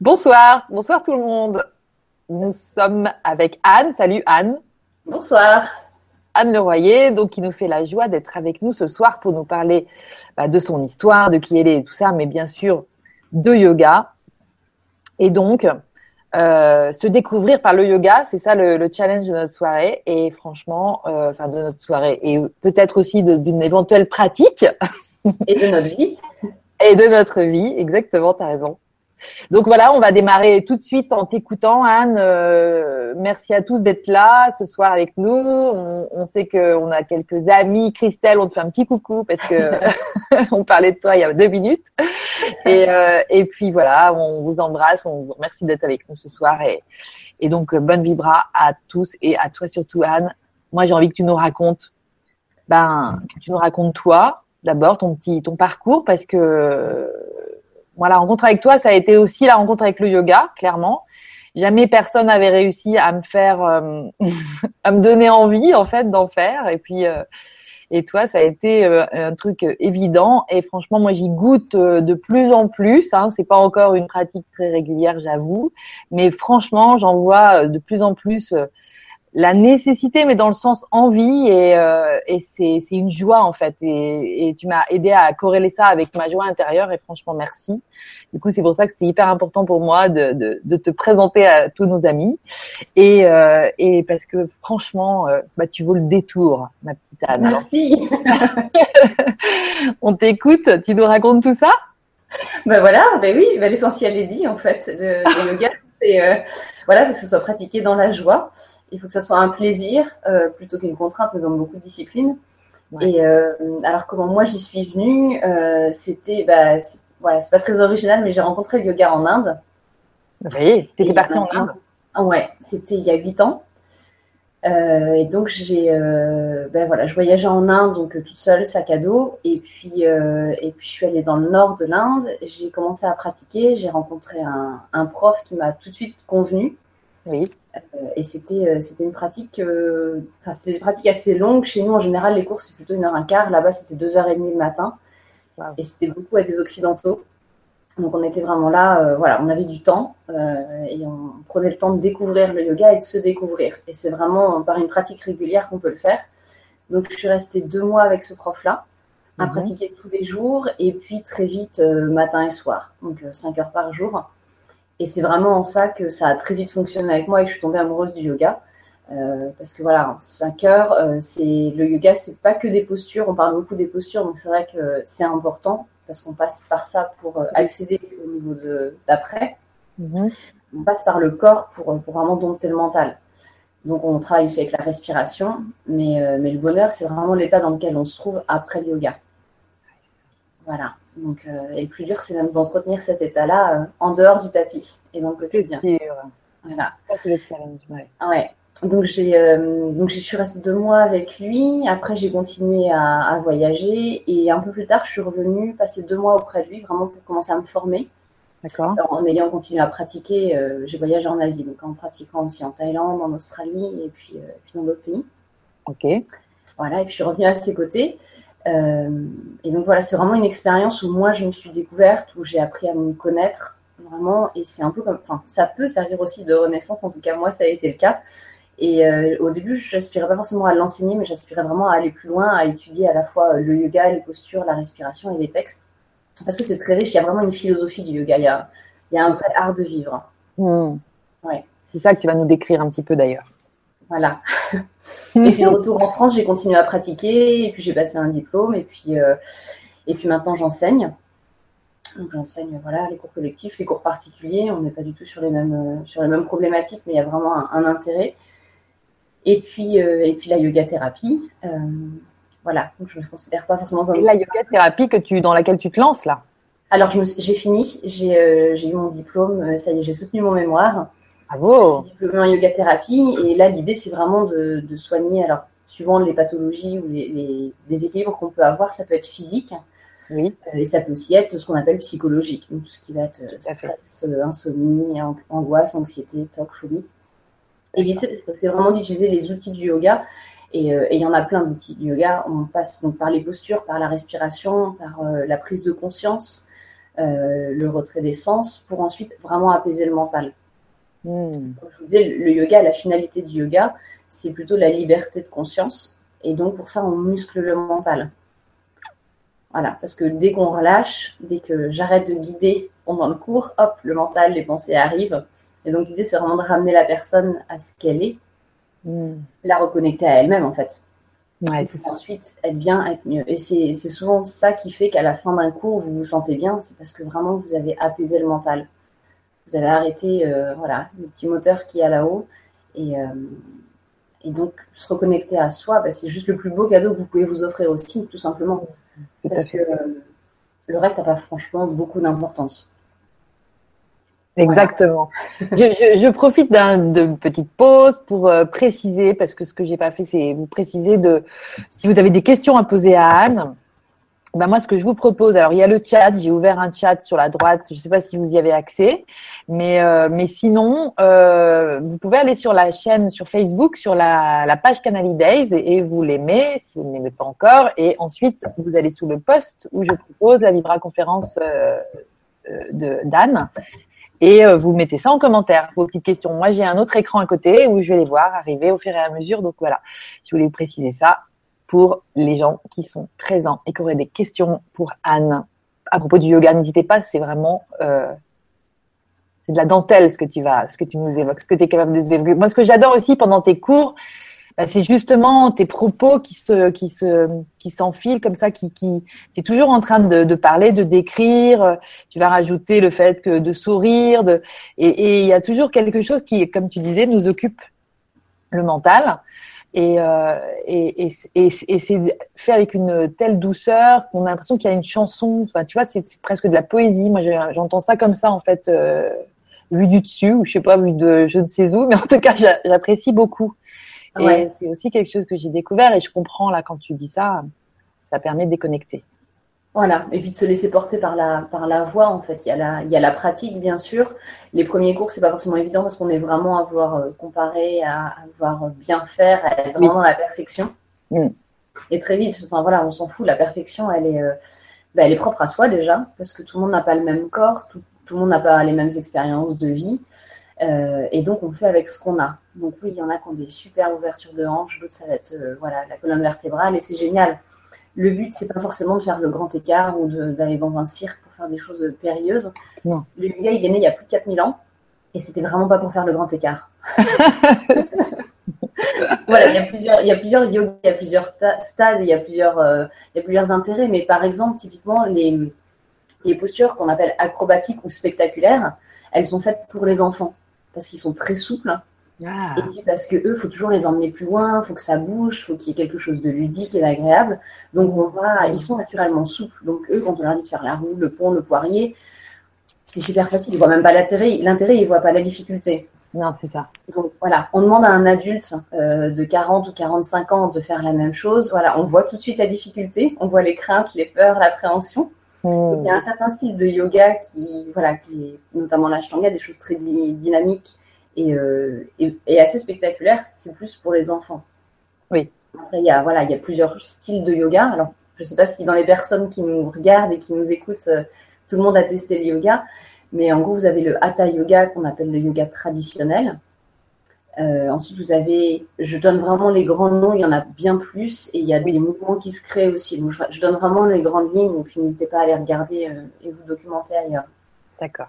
Bonsoir, bonsoir tout le monde. Nous sommes avec Anne. Salut Anne. Bonsoir. Anne Leroyer, donc qui nous fait la joie d'être avec nous ce soir pour nous parler bah, de son histoire, de qui elle est et tout ça, mais bien sûr de yoga. Et donc, euh, se découvrir par le yoga, c'est ça le, challenge de notre soirée. Et franchement, euh, enfin de notre soirée, et peut-être aussi d'une éventuelle pratique. Et de notre vie. Et de notre vie, exactement, tu as raison. Donc voilà, on va démarrer tout de suite en t'écoutant, Anne. Euh, merci à tous d'être là ce soir avec nous. On, on sait qu'on a quelques amis. Christelle, on te fait un petit coucou parce que on parlait de toi il y a deux minutes. Et, euh, et puis voilà, on vous embrasse. On vous remercie d'être avec nous ce soir. Et, et donc bonne vibra à tous et à toi surtout, Anne. Moi, j'ai envie que tu nous racontes, ben, que tu nous racontes toi d'abord ton petit ton parcours parce que moi, la rencontre avec toi, ça a été aussi la rencontre avec le yoga, clairement. Jamais personne n'avait réussi à me faire, euh, à me donner envie, en fait, d'en faire. Et puis, euh, et toi, ça a été euh, un truc évident. Et franchement, moi, j'y goûte de plus en plus. Hein. C'est pas encore une pratique très régulière, j'avoue. Mais franchement, j'en vois de plus en plus la nécessité, mais dans le sens envie, et, euh, et c'est, c'est une joie en fait. Et, et tu m'as aidé à corréler ça avec ma joie intérieure, et franchement merci. Du coup, c'est pour ça que c'était hyper important pour moi de, de, de te présenter à tous nos amis, et, euh, et parce que franchement, euh, bah, tu vaux le détour, ma petite Anne. Merci. On t'écoute, tu nous racontes tout ça? Ben voilà, ben oui, ben l'essentiel est dit en fait. Le, le yoga, c'est euh, voilà que ce soit pratiqué dans la joie il faut que ça soit un plaisir euh, plutôt qu'une contrainte, comme beaucoup de disciplines. Et euh, alors comment moi j'y suis venue, euh, c'était, bah, voilà, c'est pas très original, mais j'ai rencontré le yoga en Inde. Oui, t'étais partie en Inde. Ah ouais, c'était il y a huit ans. Et donc j'ai, ben voilà, je voyageais en Inde donc toute seule, sac à dos, et puis et puis je suis allée dans le nord de l'Inde. J'ai commencé à pratiquer, j'ai rencontré un, un prof qui m'a tout de suite convenu. Oui. Euh, et c'était euh, c'était une pratique, euh, enfin c'était des pratiques assez longues. Chez nous, en général, les cours c'est plutôt une heure un quart. Là-bas, c'était deux heures et demie le matin. Et c'était beaucoup à des occidentaux. Donc on était vraiment là, voilà, on avait du temps et on prenait le temps de découvrir le yoga et de se découvrir. Et c'est vraiment par une pratique régulière qu'on peut le faire. Donc je suis restée deux mois avec ce prof-là, à mhm. pratiquer tous les jours et puis très vite matin et soir, donc cinq heures par jour. Et c'est vraiment en ça que ça a très vite fonctionné avec moi et que je suis tombée amoureuse du yoga. Euh, parce que voilà, 5 heures, euh, c'est le yoga, c'est pas que des postures. On parle beaucoup des postures, donc c'est vrai que c'est important parce qu'on passe par ça pour euh, accéder au niveau d'après. Mm-hmm. On passe par le corps pour, pour, vraiment dompter le mental. Donc on travaille aussi avec la respiration, mais, mais le bonheur, c'est vraiment l'état dans lequel on se trouve après le yoga. Voilà. Donc, euh, et le plus dur, c'est même d'entretenir cet état-là euh, en dehors du tapis et dans le quotidien. C'est Voilà. c'est le challenge. Ouais. Donc j'ai euh, donc je suis restée deux mois avec lui. Après j'ai continué à, à, voyager et un peu plus tard je suis revenue passer deux mois auprès de lui vraiment pour commencer à me former. D'accord. En ayant continué à pratiquer, j'ai voyagé en Asie donc en pratiquant aussi en Thaïlande, en Australie et puis, euh, puis dans d'autres pays. Ok. Voilà et puis je suis revenue à ses côtés. Euh, et donc voilà, c'est vraiment une expérience où moi je me suis découverte, où j'ai appris à me connaître vraiment. Et c'est un peu comme, enfin, ça peut servir aussi de renaissance. En tout cas, moi, ça a été le cas. Et euh, au début, j'aspirais pas forcément à l'enseigner, mais j'aspirais vraiment à aller plus loin, à étudier à la fois le yoga, les postures, la respiration et les textes. Parce que c'est très riche, il y a vraiment une philosophie du yoga, il y a, il y a un vrai art de vivre. Hmm. Ouais. C'est ça que tu vas nous décrire un petit peu d'ailleurs. Voilà. et puis de retour en France, j'ai continué à pratiquer et puis j'ai passé un diplôme et puis euh, et puis maintenant j'enseigne. Donc j'enseigne voilà les cours collectifs, les cours particuliers. On n'est pas du tout sur les mêmes euh, sur les mêmes problématiques, mais il y a vraiment un, intérêt. Et puis euh, et puis la yoga thérapie. voilà, donc je ne me considère pas forcément comme. Et la yoga thérapie que tu dans laquelle tu te lances là? Alors j'ai fini, j'ai eu mon diplôme, ça y est, j'ai soutenu mon mémoire. Bravo. Diplômé en yoga thérapie. Et là, l'idée, c'est vraiment de, de, soigner, alors, suivant les pathologies ou les, les déséquilibres qu'on peut avoir, ça peut être physique. Oui. Euh, et ça peut aussi être ce qu'on appelle psychologique. Donc, tout ce qui va être euh, stress, euh, insomnie, angoisse, anxiété, toc, phobie. Et l'idée, c'est vraiment d'utiliser les outils du yoga. Et il y en a plein d'outils du yoga. On passe donc par les postures, par la respiration, par la prise de conscience, le retrait des sens, pour ensuite vraiment apaiser le mental. Hmm. Comme je vous disais, le yoga, la finalité du yoga, c'est plutôt la liberté de conscience. Et donc, pour ça, on muscle le mental. Voilà, parce que dès qu'on relâche, dès que j'arrête de guider pendant le cours, hop, le mental, les pensées arrivent. Et donc, l'idée, c'est vraiment de ramener la personne à ce qu'elle est, hmm. la reconnecter à elle-même, en fait. Ouais, ensuite, être bien, être mieux. Et c'est souvent ça qui fait qu'à la fin d'un cours, vous vous sentez bien. C'est parce que vraiment, vous avez apaisé le mental. Vous avez arrêté, euh, voilà, le petit moteur qui est là-haut. Et, euh, et donc, se reconnecter à soi, bah, c'est juste le plus beau cadeau que vous pouvez vous offrir aussi, tout simplement. Parce que euh, le reste n'a pas franchement beaucoup d'importance. Exactement. je, profite d'une petite pause pour euh, préciser, parce que ce que j'ai pas fait, c'est vous préciser de si vous avez des questions à poser à Anne. Ben moi, ce que je vous propose, alors il y a le chat, j'ai ouvert un chat sur la droite, je ne sais pas si vous y avez accès, mais euh, mais sinon, euh, vous pouvez aller sur la chaîne sur Facebook, sur la, la page Canali Days et, vous l'aimez si vous ne l'aimez pas encore, et ensuite vous allez sous le post où je propose la Vibra conférence euh, de d'Anne et vous mettez ça en commentaire vos petites questions. Moi, j'ai un autre écran à côté où je vais les voir arriver au fur et à mesure, donc voilà, je voulais vous préciser ça pour les gens qui sont présents et qui auraient des questions pour Anne à propos du yoga. N'hésitez pas, c'est vraiment euh, de la dentelle ce que tu vas, ce que tu nous évoques, ce que tu es capable de nous évoquer. Moi, ce que j'adore aussi pendant tes cours, bah, c'est justement tes propos qui se qui se qui s'enfilent comme ça, qui qui es toujours en train de, parler, de décrire. Tu vas rajouter le fait que de sourire, et il y a toujours quelque chose qui, comme tu disais, nous occupe le mental. Et, euh, et, et, et c'est fait avec une telle douceur qu'on a l'impression qu'il y a une chanson. Enfin, tu vois, c'est presque de la poésie. Moi, j'entends ça comme ça, en fait, euh, vu du dessus, ou je sais pas, vu de je ne sais où, mais en tout cas, j'apprécie beaucoup. Et c'est aussi quelque chose que j'ai découvert et je comprends là quand tu dis ça, ça permet de déconnecter. Voilà, et puis de se laisser porter par la, par la voix, en fait. Il y, a la, il y a la pratique, bien sûr. Les premiers cours, c'est pas forcément évident parce qu'on est vraiment à vouloir euh, comparer, à, vouloir bien faire, à être vraiment dans la perfection. Mm. Et très vite, enfin voilà, on s'en fout. La perfection, elle est, euh, bah, elle est propre à soi déjà, parce que tout le monde n'a pas le même corps, tout, tout le monde n'a pas les mêmes expériences de vie. Euh, et donc, on fait avec ce qu'on a. Donc, oui, il y en a qui ont des super ouvertures de hanches, d'autres, ça va être euh, voilà, la colonne vertébrale, et c'est génial le but, c'est pas forcément de faire le grand écart ou d'aller dans un cirque pour faire des choses périlleuses. Non. Le yoga, il est né il y a plus de 4000 ans et c'était vraiment pas pour faire le grand écart. voilà, il y a plusieurs, il y a plusieurs yogas, il y a plusieurs stades, il y a plusieurs, euh, il y a plusieurs intérêts. Mais par exemple, typiquement, les, les postures qu'on appelle acrobatiques ou spectaculaires, elles sont faites pour les enfants parce qu'ils sont très souples ah. Et puis parce que eux, faut toujours les emmener plus loin, faut que ça bouge, faut qu'il y ait quelque chose de ludique et d'agréable. Donc on va, ils sont naturellement souples. Donc eux, quand on leur dit de faire la roue, le pont, le poirier, c'est super facile. Ils voient même pas l'intérêt. L'intérêt, ils voient pas la difficulté. Non, c'est ça. Donc voilà, on demande à un adulte euh, de 40 ou 45 ans de faire la même chose. Voilà, on voit tout de suite la difficulté, on voit les craintes, les peurs, l'appréhension. Hmm. Il y a un certain style de yoga qui, voilà, qui est notamment l'ashtanga, des choses très dynamiques euh, et, assez spectaculaire. C'est plus pour les enfants. Oui. Après, il y a, voilà, il y a plusieurs styles de yoga. Alors, je ne sais pas si dans les personnes qui nous regardent et qui nous écoutent, euh, tout le monde a testé le yoga. Mais en gros, vous avez le hatha yoga qu'on appelle le yoga traditionnel. Euh, ensuite, vous avez, je donne vraiment les grands noms, il y en a bien plus, et il y a des mouvements qui se créent aussi. Donc, je, donne vraiment les grandes lignes, donc n'hésitez pas à les regarder et vous documenter ailleurs. D'accord.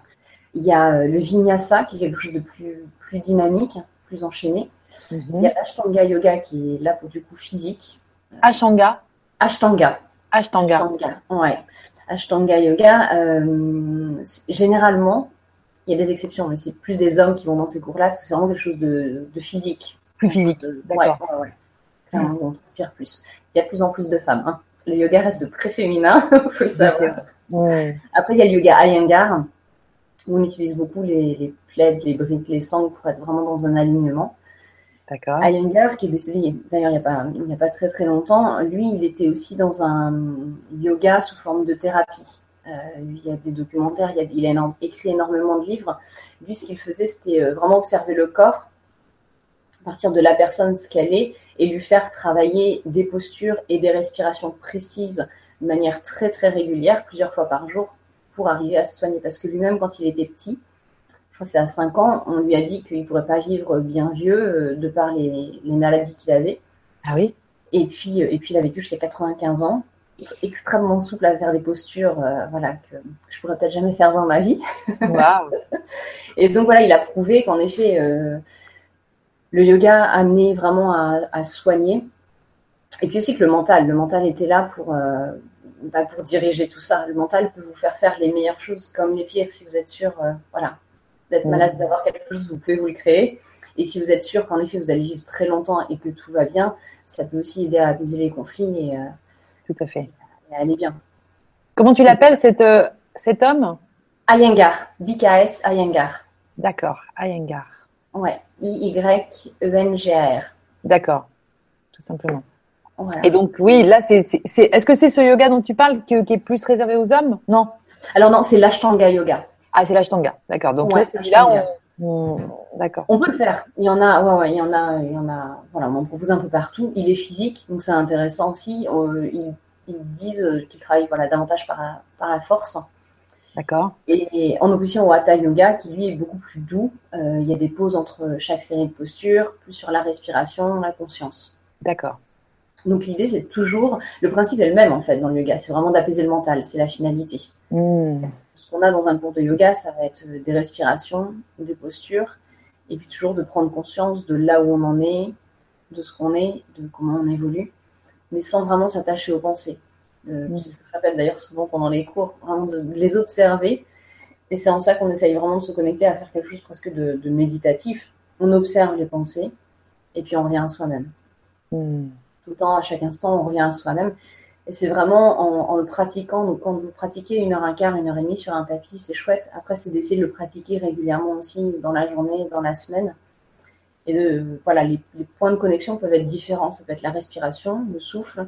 Il y a le vinyasa, qui est quelque chose de plus, plus dynamique, plus enchaîné. Mhm. Il y a l'Ashtanga Yoga qui est là pour du coup physique. Ashtanga Ashtanga. Ashtanga. Ashtanga, ouais. Ashtanga Yoga, euh, généralement, il y a des exceptions, mais c'est plus des hommes qui vont dans ces cours-là parce que c'est vraiment quelque chose de, physique. Plus physique, d'accord. Ouais, ouais, on transpire plus. Il y a de plus en plus de femmes. Hein. Le yoga reste très féminin, il faut le savoir. Après, il y a le yoga Iyengar, où on utilise beaucoup les, les les briques, les sangles pour être vraiment dans un alignement. D'accord. Iyengar, qui est décédé d'ailleurs il n'y a, pas, il a pas très très longtemps, lui, il était aussi dans un yoga sous forme de thérapie. Euh, il y a des documentaires, il, a, écrit énormément de livres. Lui, ce qu'il faisait, c'était euh, vraiment observer le corps, à partir de la personne, ce qu'elle est, et lui faire travailler des postures et des respirations précises de manière très très régulière, plusieurs fois par jour, pour arriver à se soigner. Parce que lui-même, quand il était petit, crois que c'est à 5 ans, on lui a dit qu'il ne pourrait pas vivre bien vieux de par les, les maladies qu'il avait. Ah oui? Et puis, et puis, il a vécu jusqu'à 95 ans extrêmement souple à faire des postures euh, voilà, que je pourrais peut-être jamais faire dans ma vie. et donc voilà, il a prouvé qu'en effet, euh, le yoga amenait vraiment à, soigner. Et puis aussi que le mental, le mental était là pour, euh, bah, pour diriger tout ça. Le mental peut vous faire faire les meilleures choses comme les pires si vous êtes sûr voilà, d'être malade, d'avoir quelque chose, vous pouvez vous le créer. Et si vous êtes sûr qu'en effet vous allez vivre très longtemps et que tout va bien, ça peut aussi aider à apaiser les conflits et, tout à fait. Elle est bien. Comment tu l'appelles cet, euh, cet homme? Ayengar, BKS Ayengar. D'accord, Ayengar. Ouais, I-Y-E-N-G-A-R. D'accord, tout simplement. Et donc, oui, là, c'est, est-ce que c'est ce yoga dont tu parles qui, est plus réservé aux hommes? Non Alors, non, c'est l'Ashtanga Yoga. Ah, c'est l'Ashtanga, d'accord. Donc, là, celui-là, on, D'accord. On peut le faire. Il y en a, ouais, ouais, il y en a, il y en a. Voilà, on en propose un peu partout. Il est physique, donc c'est intéressant aussi. Euh, ils, disent qu'ils travaillent voilà davantage par la, par la force. D'accord. Et en opposition au Hatha Yoga, qui lui est beaucoup plus doux. Euh, il y a des pauses entre chaque série de postures, plus sur la respiration, la conscience. D'accord. Donc l'idée, c'est toujours, le principe est le même en fait dans le yoga, c'est vraiment d'apaiser le mental, c'est la finalité. Hmm. Qu'on a dans un cours de yoga, ça va être des respirations, des postures, et puis toujours de prendre conscience de là où on en est, de ce qu'on est, de comment on évolue, mais sans vraiment s'attacher aux pensées. Euh, mm. C'est ce que je rappelle d'ailleurs souvent pendant les cours, vraiment de, les observer. Et c'est en ça qu'on essaye vraiment de se connecter à faire quelque chose presque de, méditatif. On observe les pensées et puis on revient à soi-même. Mm. Tout le temps, à chaque instant, on revient à soi-même. Et c'est vraiment en, le pratiquant. Donc, quand vous pratiquez une heure, un quart, une heure et demie sur un tapis, c'est chouette. Après, c'est d'essayer de le pratiquer régulièrement aussi dans la journée, dans la semaine. Et de, voilà, les, points de connexion peuvent être différents. Ça peut être la respiration, le souffle.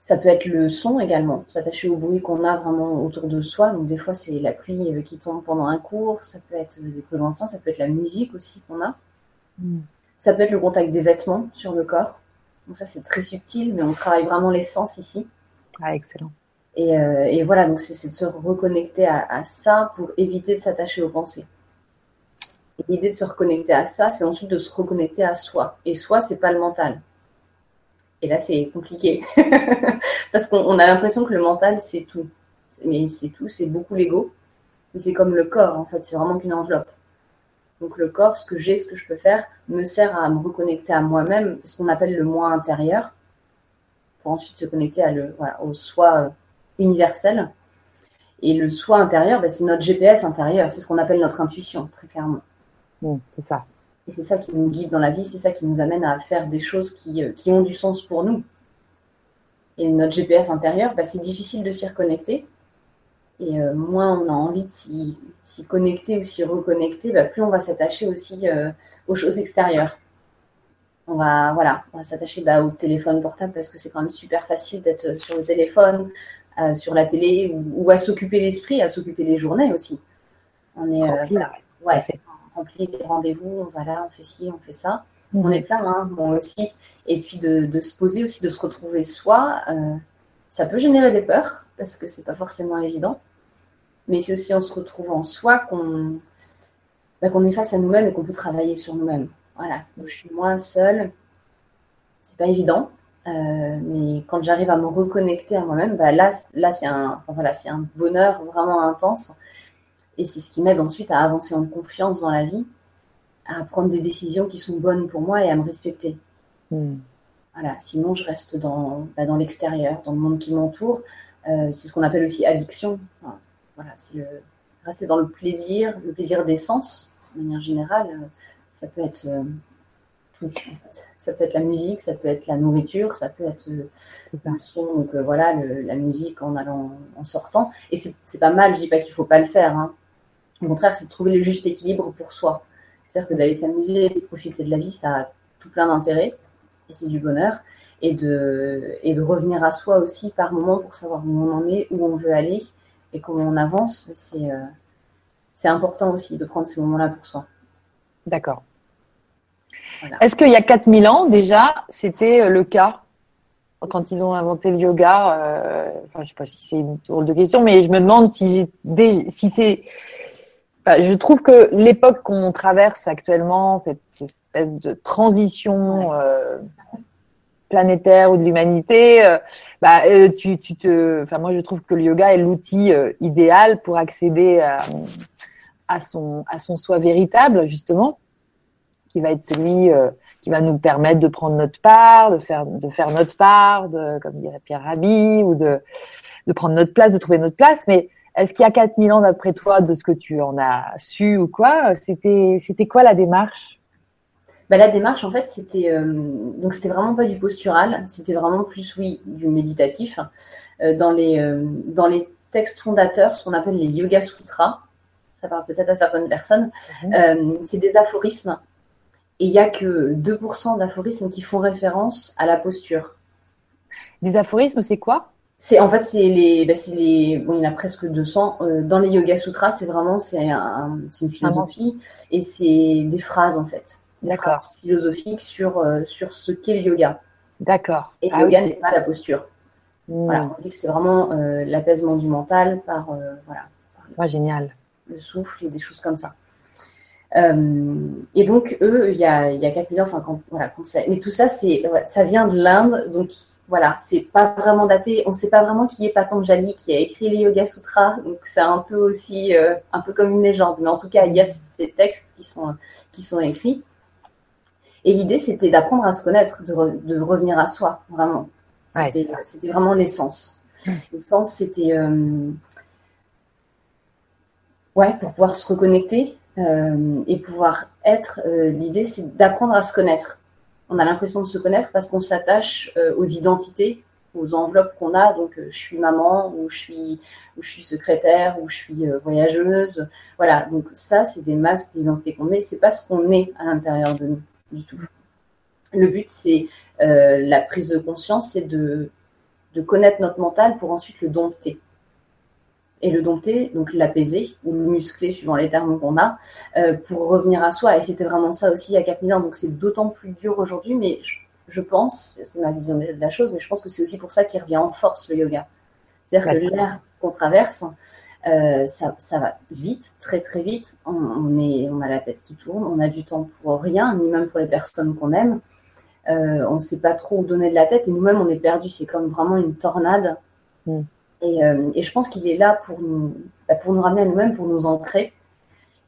Ça peut être le son également, s'attacher au bruit qu'on a vraiment autour de soi. Donc, des fois, c'est la pluie euh, qui tombe pendant un cours. Ça peut être des peu longtemps. Ça peut être la musique aussi qu'on a. Mm. Ça peut être le contact des vêtements sur le corps. Donc ça, c'est très subtil, mais on travaille vraiment l'essence ici. Ah, excellent. Et, euh, voilà, donc c'est de se reconnecter à, ça pour éviter de s'attacher aux pensées. L'idée de se reconnecter à ça, c'est ensuite de se reconnecter à soi. Et soi, c'est pas le mental. Et là, c'est compliqué. Parce qu'on a l'impression que le mental, c'est tout. Mais c'est tout, c'est beaucoup l'ego. Mais c'est comme le corps, en fait, c'est vraiment qu'une enveloppe. Donc le corps, ce que j'ai, ce que je peux faire, me sert à me reconnecter à moi-même, ce qu'on appelle le moi intérieur, pour ensuite se connecter à le, au soi euh, universel. Et le soi intérieur, ben, c'est notre GPS intérieur, c'est ce qu'on appelle notre intuition, très clairement. c'est ça. Et c'est ça qui nous guide dans la vie, c'est ça qui nous amène à faire des choses qui, euh, qui ont du sens pour nous. Et notre GPS intérieur, ben, c'est difficile de s'y reconnecter. Et euh, moins on a envie de s'y connecter ou s'y reconnecter, bah, plus on va s'attacher aussi euh, aux choses extérieures. On va, voilà, on va s'attacher bah, au téléphone portable parce que c'est quand même super facile d'être sur le téléphone, euh, sur la télé ou, à s'occuper l'esprit, à s'occuper les journées aussi. On est rempli, ouais, rempli des rendez-vous, on va là, on fait ci, on fait ça. On est plein, hein, moi aussi. Et puis de, de, se poser aussi, de se retrouver soi, ça peut générer des peurs parce que c'est pas forcément évident. Mais c'est aussi en se retrouvant en soi qu'on bah, est face à nous-mêmes et qu'on peut travailler sur nous-mêmes. Voilà, je suis moins seule, c'est pas évident. Euh, mais quand j'arrive à me reconnecter à moi-même, bah là, là c'est un, voilà, c'est un bonheur vraiment intense. Et c'est ce qui m'aide ensuite à avancer en confiance dans la vie, à prendre des décisions qui sont bonnes pour moi et à me respecter. Hmm. Voilà, sinon je reste dans, bah, dans l'extérieur, dans le monde qui m'entoure, c'est ce qu'on appelle aussi addiction. voilà, c'est rester dans le plaisir, le plaisir des sens, de manière générale. Euh, ça peut être euh, tout. Ça peut être la musique, ça peut être la nourriture, ça peut être le son, donc voilà, la musique en allant, en sortant. Et c'est pas mal, je dis pas qu'il faut pas le faire. Hein. Au contraire, c'est de trouver le juste équilibre pour soi. C'est-à-dire que d'aller s'amuser, de profiter de la vie, ça a tout plein d'intérêts et c'est du bonheur et de, et de revenir à soi aussi par moment pour savoir où on en est, où on veut aller et comment on avance. C'est euh, c'est important aussi de prendre ces moments-là pour soi. D'accord. Est-ce qu'il y a 4000 ans déjà, c'était le cas quand ils ont inventé le yoga. Euh, enfin, je sais pas si c'est une drôle de question, mais je me demande si, si c'est. je trouve que l'époque qu'on traverse actuellement, cette, espèce de transition euh, planétaire ou de l'humanité, euh, bah, euh, tu, tu te. Enfin, moi, je trouve que le yoga est l'outil idéal pour accéder à, à son à son soi véritable, justement, qui va être celui qui va nous permettre de prendre notre part, de faire, de faire notre part, de, comme dirait Pierre Rabhi, ou de, de prendre notre place, de trouver notre place. Mais est-ce qu'il y a 4000 ans d'après toi, de ce que tu en as su ou quoi, c'était, c'était quoi la démarche? Bah, la démarche, en fait, c'était euh, donc c'était vraiment pas du postural, c'était vraiment plus, oui, du méditatif. Euh, dans les euh, dans les textes fondateurs, ce qu'on appelle les Yoga Sutras, ça parle peut-être à certaines personnes, mhm. c'est des aphorismes et il n'y a que 2% d'aphorismes qui font référence à la posture. Les aphorismes, c'est quoi? C'est en fait c'est les, ben, les bon, il y en a presque 200 euh, dans les Yoga Sutras c'est vraiment c'est un, une philosophie et c'est des phrases en fait d'accord philosophiques sur euh, sur ce qu'est le yoga d'accord et le ah yoga n'est pas la posture hmm. voilà on dit que c'est vraiment euh, l'apaisement du mental par voilà par génial le souffle et des choses comme ça euh, et donc, eux, il y a, y a 4000 ans, enfin, quand, voilà, quand ça, mais tout ça, c'est, ça vient de l'Inde, donc voilà, c'est pas vraiment daté. On sait pas vraiment qui est Patanjali qui a écrit les Yoga Sutras, donc c'est un peu aussi, euh, un peu comme une légende. Mais en tout cas, il y a ces textes qui sont, qui sont écrits. Et l'idée, c'était d'apprendre à se connaître, de, de, revenir à soi, vraiment. C'était vraiment l'essence. L'essence, c'était, euh, ouais, pour pouvoir se reconnecter, euh, et pouvoir être. Euh, l'idée, c'est d'apprendre à se connaître. On a l'impression de se connaître parce qu'on s'attache aux identités, aux enveloppes qu'on a. Donc, je suis maman, ou je suis, ou je suis secrétaire, ou je suis voyageuse. Voilà. Donc ça, c'est des masques d'identité qu'on met. C'est pas ce qu'on est à l'intérieur de nous du tout. Le but, c'est la prise de conscience, c'est de, de connaître notre mental pour ensuite le dompter et le dompter, donc l'apaiser ou le muscler suivant les termes qu'on a, euh, pour revenir à soi. Et c'était vraiment ça aussi il y a 4000 ans. Donc c'est d'autant plus dur aujourd'hui, mais je, pense, c'est ma vision de la chose, mais je pense que c'est aussi pour ça qu'il revient en force le yoga. C'est-à-dire que l'ère qu'on traverse, euh, ça, ça, va vite, très très vite. On, est, on a la tête qui tourne, on a du temps pour rien, ni même pour les personnes qu'on aime. Euh, on ne sait pas trop donner de la tête et nous-mêmes on est perdu. C'est comme vraiment une tornade. Mm. Euh, et, je pense qu'il est là pour nous, bah, pour nous ramener à nous-mêmes, pour nous ancrer.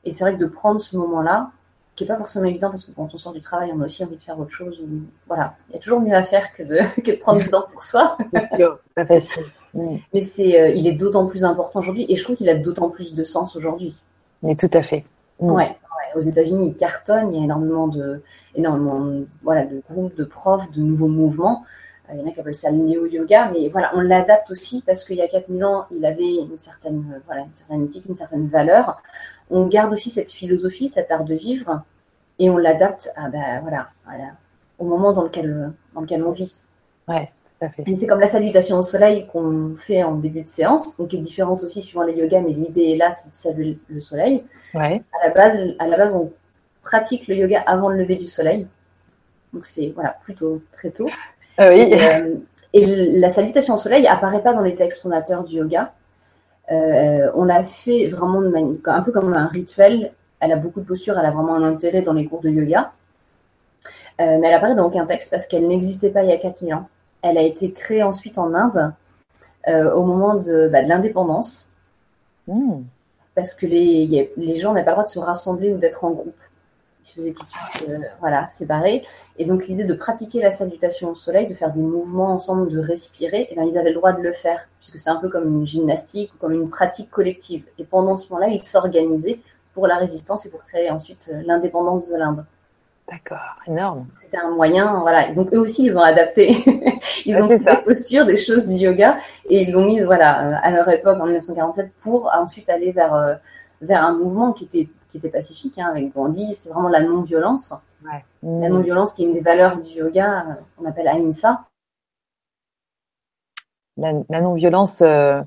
Et c'est vrai que de prendre ce moment-là, qui n'est pas forcément évident parce que quand on sort du travail, on a aussi envie de faire autre chose. voilà, il y a toujours mieux à faire que de, que de prendre du temps pour soi. pas facile. Mais c'est, euh, il est d'autant plus important aujourd'hui et je trouve qu'il a d'autant plus de sens aujourd'hui. Mais tout à fait. Mm. Ouais, Aux États-Unis, il cartonne. Il y a énormément de, énormément, voilà, de groupes, de profs, de nouveaux mouvements. Il y en a qui appellent ça le néo-yoga, mais voilà, on l'adapte aussi parce qu'il y a 4000 ans, il avait une certaine, euh, voilà, une certaine éthique, une certaine valeur. On garde aussi cette philosophie, cet art de vivre, et on l'adapte à, ben, voilà, au moment dans lequel, dans lequel on vit. Ouais, tout à fait. c'est comme la salutation au soleil qu'on fait en début de séance, donc qui est différente aussi suivant les yogas, mais l'idée est là, c'est de saluer le soleil. Ouais. À la base, à la base, on pratique le yoga avant le lever du soleil. Donc c'est voilà plutôt très tôt. Ah oui. Euh, et, la salutation au soleil apparaît pas dans les textes fondateurs du yoga. Euh, on l'a fait vraiment de manière, un peu comme un rituel. Elle a beaucoup de postures, elle a vraiment un intérêt dans les cours de yoga. Euh, mais elle apparaît dans aucun texte parce qu'elle n'existait pas il y a 4000 ans. Elle a été créée ensuite en Inde au moment de, bah, l'indépendance. Hmm. Parce que les, les gens n'avaient pas le droit de se rassembler ou d'être en groupe je faisais tout de suite, euh, voilà, séparés. Et donc l'idée de pratiquer la salutation au soleil, de faire des mouvements ensemble, de respirer, et eh bien, ils avaient le droit de le faire, puisque c'est un peu comme une gymnastique ou comme une pratique collective. Et pendant ce moment-là, ils s'organisaient pour la résistance et pour créer ensuite euh, l'indépendance de l'Inde. D'accord, énorme. C'était un moyen, voilà. donc eux aussi, ils ont adapté. ils ont fait des postures, des choses du yoga, et ils l'ont mise, voilà, à leur époque en 1947 pour ensuite aller vers euh, vers un mouvement qui était qui était pacifique hein, avec Gandhi. C'est vraiment la non-violence. La non-violence qui est une des valeurs du yoga, euh, on appelle ahimsa. La, non-violence, euh,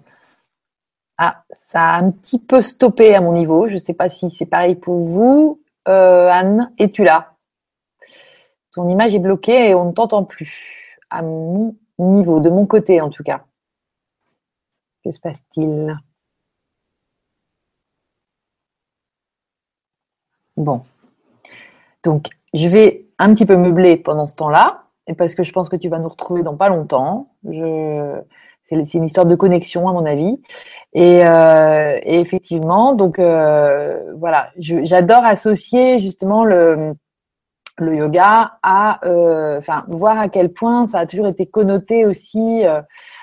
ah, ça a un petit peu stoppé à mon niveau. Je ne sais pas si c'est pareil pour vous. Euh, Anne, es-tu là? Ton image est bloquée et on ne t'entend plus. À mon niveau, de mon côté en tout cas. Que se passe-t-il? Bon. Donc, je vais un petit peu meubler pendant ce temps-là, parce que je pense que tu vas nous retrouver dans pas longtemps. C'est une histoire de connexion, à mon avis. Et, euh, effectivement, donc euh, voilà, j'adore associer justement le, yoga à, euh, voir à quel point ça a toujours été connoté aussi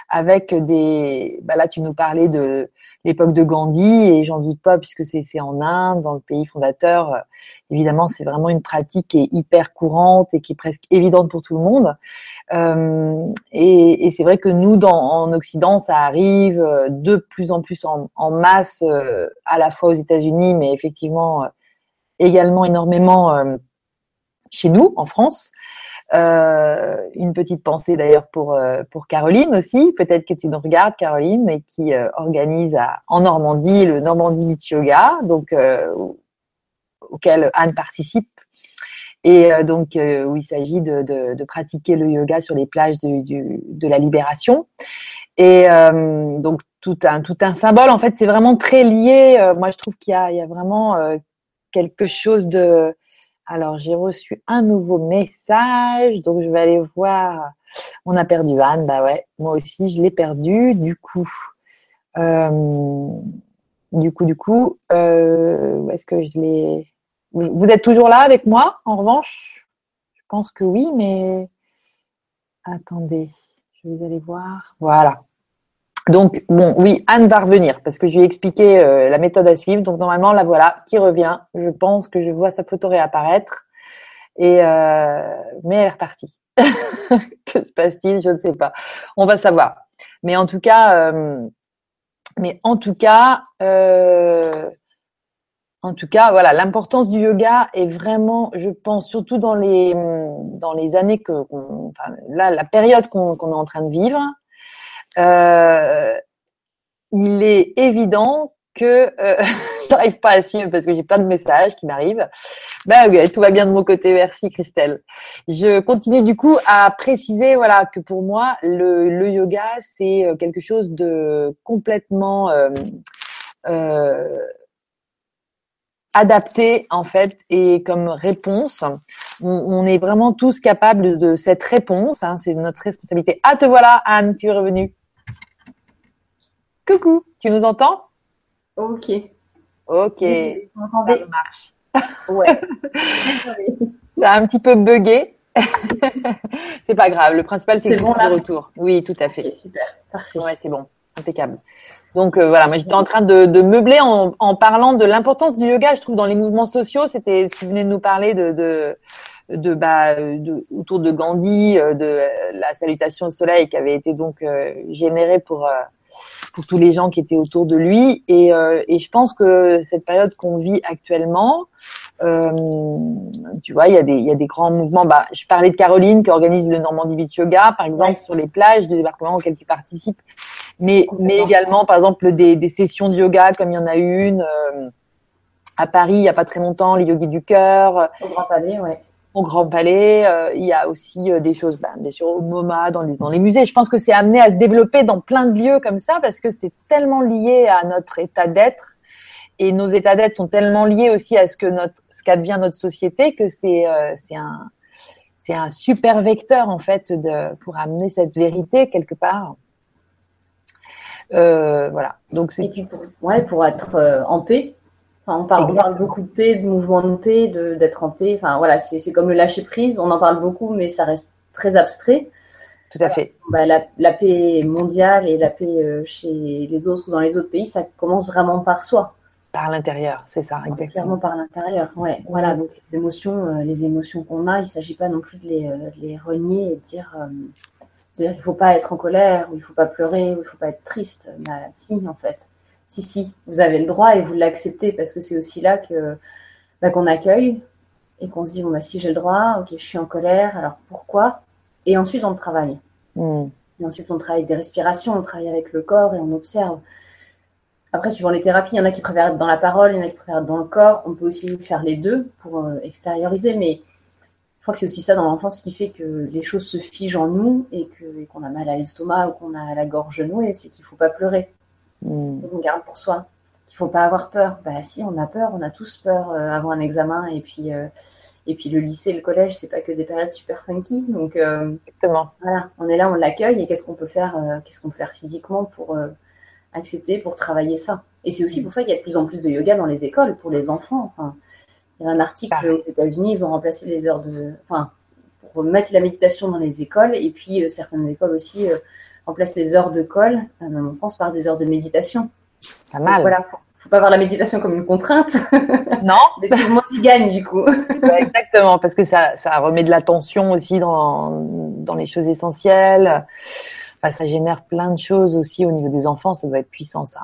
avec des. Bah là, tu nous parlais de l'époque de Gandhi et j'en doute pas puisque c'est en Inde, dans le pays fondateur. Euh, évidemment, c'est vraiment une pratique qui est hyper courante et qui est presque évidente pour tout le monde. Euh, et, et c'est vrai que nous, dans, en Occident, ça arrive euh, de plus en plus en, en masse, à la fois aux États-Unis, mais effectivement également énormément chez nous, en France. Euh, une petite pensée d'ailleurs pour euh, pour Caroline aussi. Peut-être que tu nous regardes, Caroline, et qui euh, organise à, en Normandie le Normandie Beach Yoga, donc auquel Anne participe. Et donc, où il s'agit de, de, de, pratiquer le yoga sur les plages de, de la Libération. Et donc, tout un, tout un symbole. En fait, c'est vraiment très lié. moi, je trouve qu'il y y a vraiment quelque chose de, alors, j'ai reçu un nouveau message, donc je vais aller voir. On a perdu Anne, bah ouais, moi aussi je l'ai perdu. Du coup, euh, du coup, du coup, euh, est-ce que je l'ai Vous êtes toujours là avec moi, en revanche? Je pense que oui, mais attendez, je vais aller voir. Voilà. Donc, bon, oui, Anne va revenir parce que je lui ai expliqué euh, la méthode à suivre. Donc, normalement, la voilà qui revient. Je pense que je vois sa photo réapparaître. Et, euh, mais elle est repartie. que se passe-t-il? Je ne sais pas. On va savoir. Mais en tout cas, euh, mais en tout cas, en tout cas, voilà, l'importance du yoga est vraiment, je pense, surtout dans les dans les années que, enfin, là, la période qu'on est en train de vivre, il est évident que euh, j'arrive pas à suivre parce que j'ai plein de messages qui m'arrivent. Ben, tout va bien de mon côté, merci Christelle. Je continue du coup à préciser voilà que pour moi le, yoga c'est euh, quelque chose de complètement euh, euh, adapté en fait et comme réponse. On, on, est vraiment tous capables de cette réponse. Hein, c'est notre responsabilité. Ah te voilà Anne, tu es revenue. Coucou, tu nous entends? Ok. Ok, ça marche. Ouais. ça a un petit peu bugué. c'est pas grave. Le principal, c'est que bon, de retour. Oui, tout à fait. super. Parfait. Ouais, c'est bon. Impeccable. Donc euh, voilà, moi j'étais en train de, de meubler en, en, parlant de l'importance du yoga. Je trouve dans les mouvements sociaux, c'était tu venais de nous parler de de, de, bah, de autour de Gandhi, euh, de la salutation au soleil qui avait été donc euh, générée pour pour tous les gens qui étaient autour de lui. Et, euh, et je pense que cette période qu'on vit actuellement, euh, tu vois, il y, a des, il y a des grands mouvements. Bah, je parlais de Caroline qui organise le Normandie Beach Yoga, par exemple, sur les plages de débarquement auxquelles tu participes. Mais, mais également, par exemple, des, des, sessions de yoga, comme il y en a une euh, à Paris il n'y a pas très longtemps, les yogis du cœur. Au Grand Palais, ouais au Grand Palais. Euh, il y a aussi euh, des choses, ben, bien sûr, au MoMA, dans les, musées. Je pense que c'est amené à se développer dans plein de lieux comme ça parce que c'est tellement lié à notre état d'être et nos états d'être sont tellement liés aussi à ce que notre, ce qu'advient notre société que c'est, euh, c'est un, c'est un super vecteur en fait de, pour amener cette vérité quelque part. Voilà. Donc c'est. Et puis ouais, pour être en paix on, parle, beaucoup de paix, de mouvement de paix, d'être en paix. Enfin, voilà, c'est comme le lâcher prise. On en parle beaucoup, mais ça reste très abstrait. Tout à fait. Bah, la, paix mondiale et la paix euh, chez les autres ou dans les autres pays, ça commence vraiment par soi. Par l'intérieur, c'est ça, exactement. Clairement par l'intérieur, ouais. Voilà, donc les émotions, euh, les émotions qu'on a, il ne s'agit pas non plus de les, euh, les renier et de dire, dire qu'il ne faut pas être en colère, ou il ne faut pas pleurer, ou il ne faut pas être triste. Bah, si, en fait si, si, vous avez le droit et vous l'acceptez parce que c'est aussi là que bah, qu'on accueille et qu'on se dit bon bah si j'ai le droit, ok, je suis en colère, alors pourquoi? Et ensuite on travaille. Hmm. Et ensuite on travaille avec des respirations, on travaille avec le corps et on observe. Après, suivant les thérapies, il y en a qui préfèrent être dans la parole, il y en a qui préfèrent être dans le corps. On peut aussi faire les deux pour euh, extérioriser, mais il crois que c'est aussi ça dans l'enfance qui fait que les choses se figent en nous et qu'on a mal à l'estomac ou qu'on a la gorge nouée, c'est qu'il faut pas pleurer. Mm. On garde pour soi. Qu'il faut pas avoir peur. Bah si, on a peur, on a tous peur euh, avant un examen et puis euh, et puis le lycée, le collège, c'est pas que des périodes super funky. Donc euh, Exactement. voilà, on est là, on l'accueille et qu'est-ce qu'on peut faire, qu'est-ce qu'on peut faire physiquement pour accepter, pour travailler ça? Et c'est aussi pour ça qu'il y a de plus en plus de yoga dans les écoles pour les enfants. Enfin, il y a un article aux États-Unis, ils ont remplacé les heures de, enfin, pour mettre la méditation dans les écoles et puis certaines écoles aussi remplace les heures de colle, euh, en France, par des heures de méditation. Pas mal. voilà, faut, faut pas voir la méditation comme une contrainte. Non. Mais tout le monde y gagne du coup. exactement, parce que ça, ça remet de l'attention aussi dans, dans les choses essentielles. ça génère plein de choses aussi au niveau des enfants. Ça doit être puissant, ça.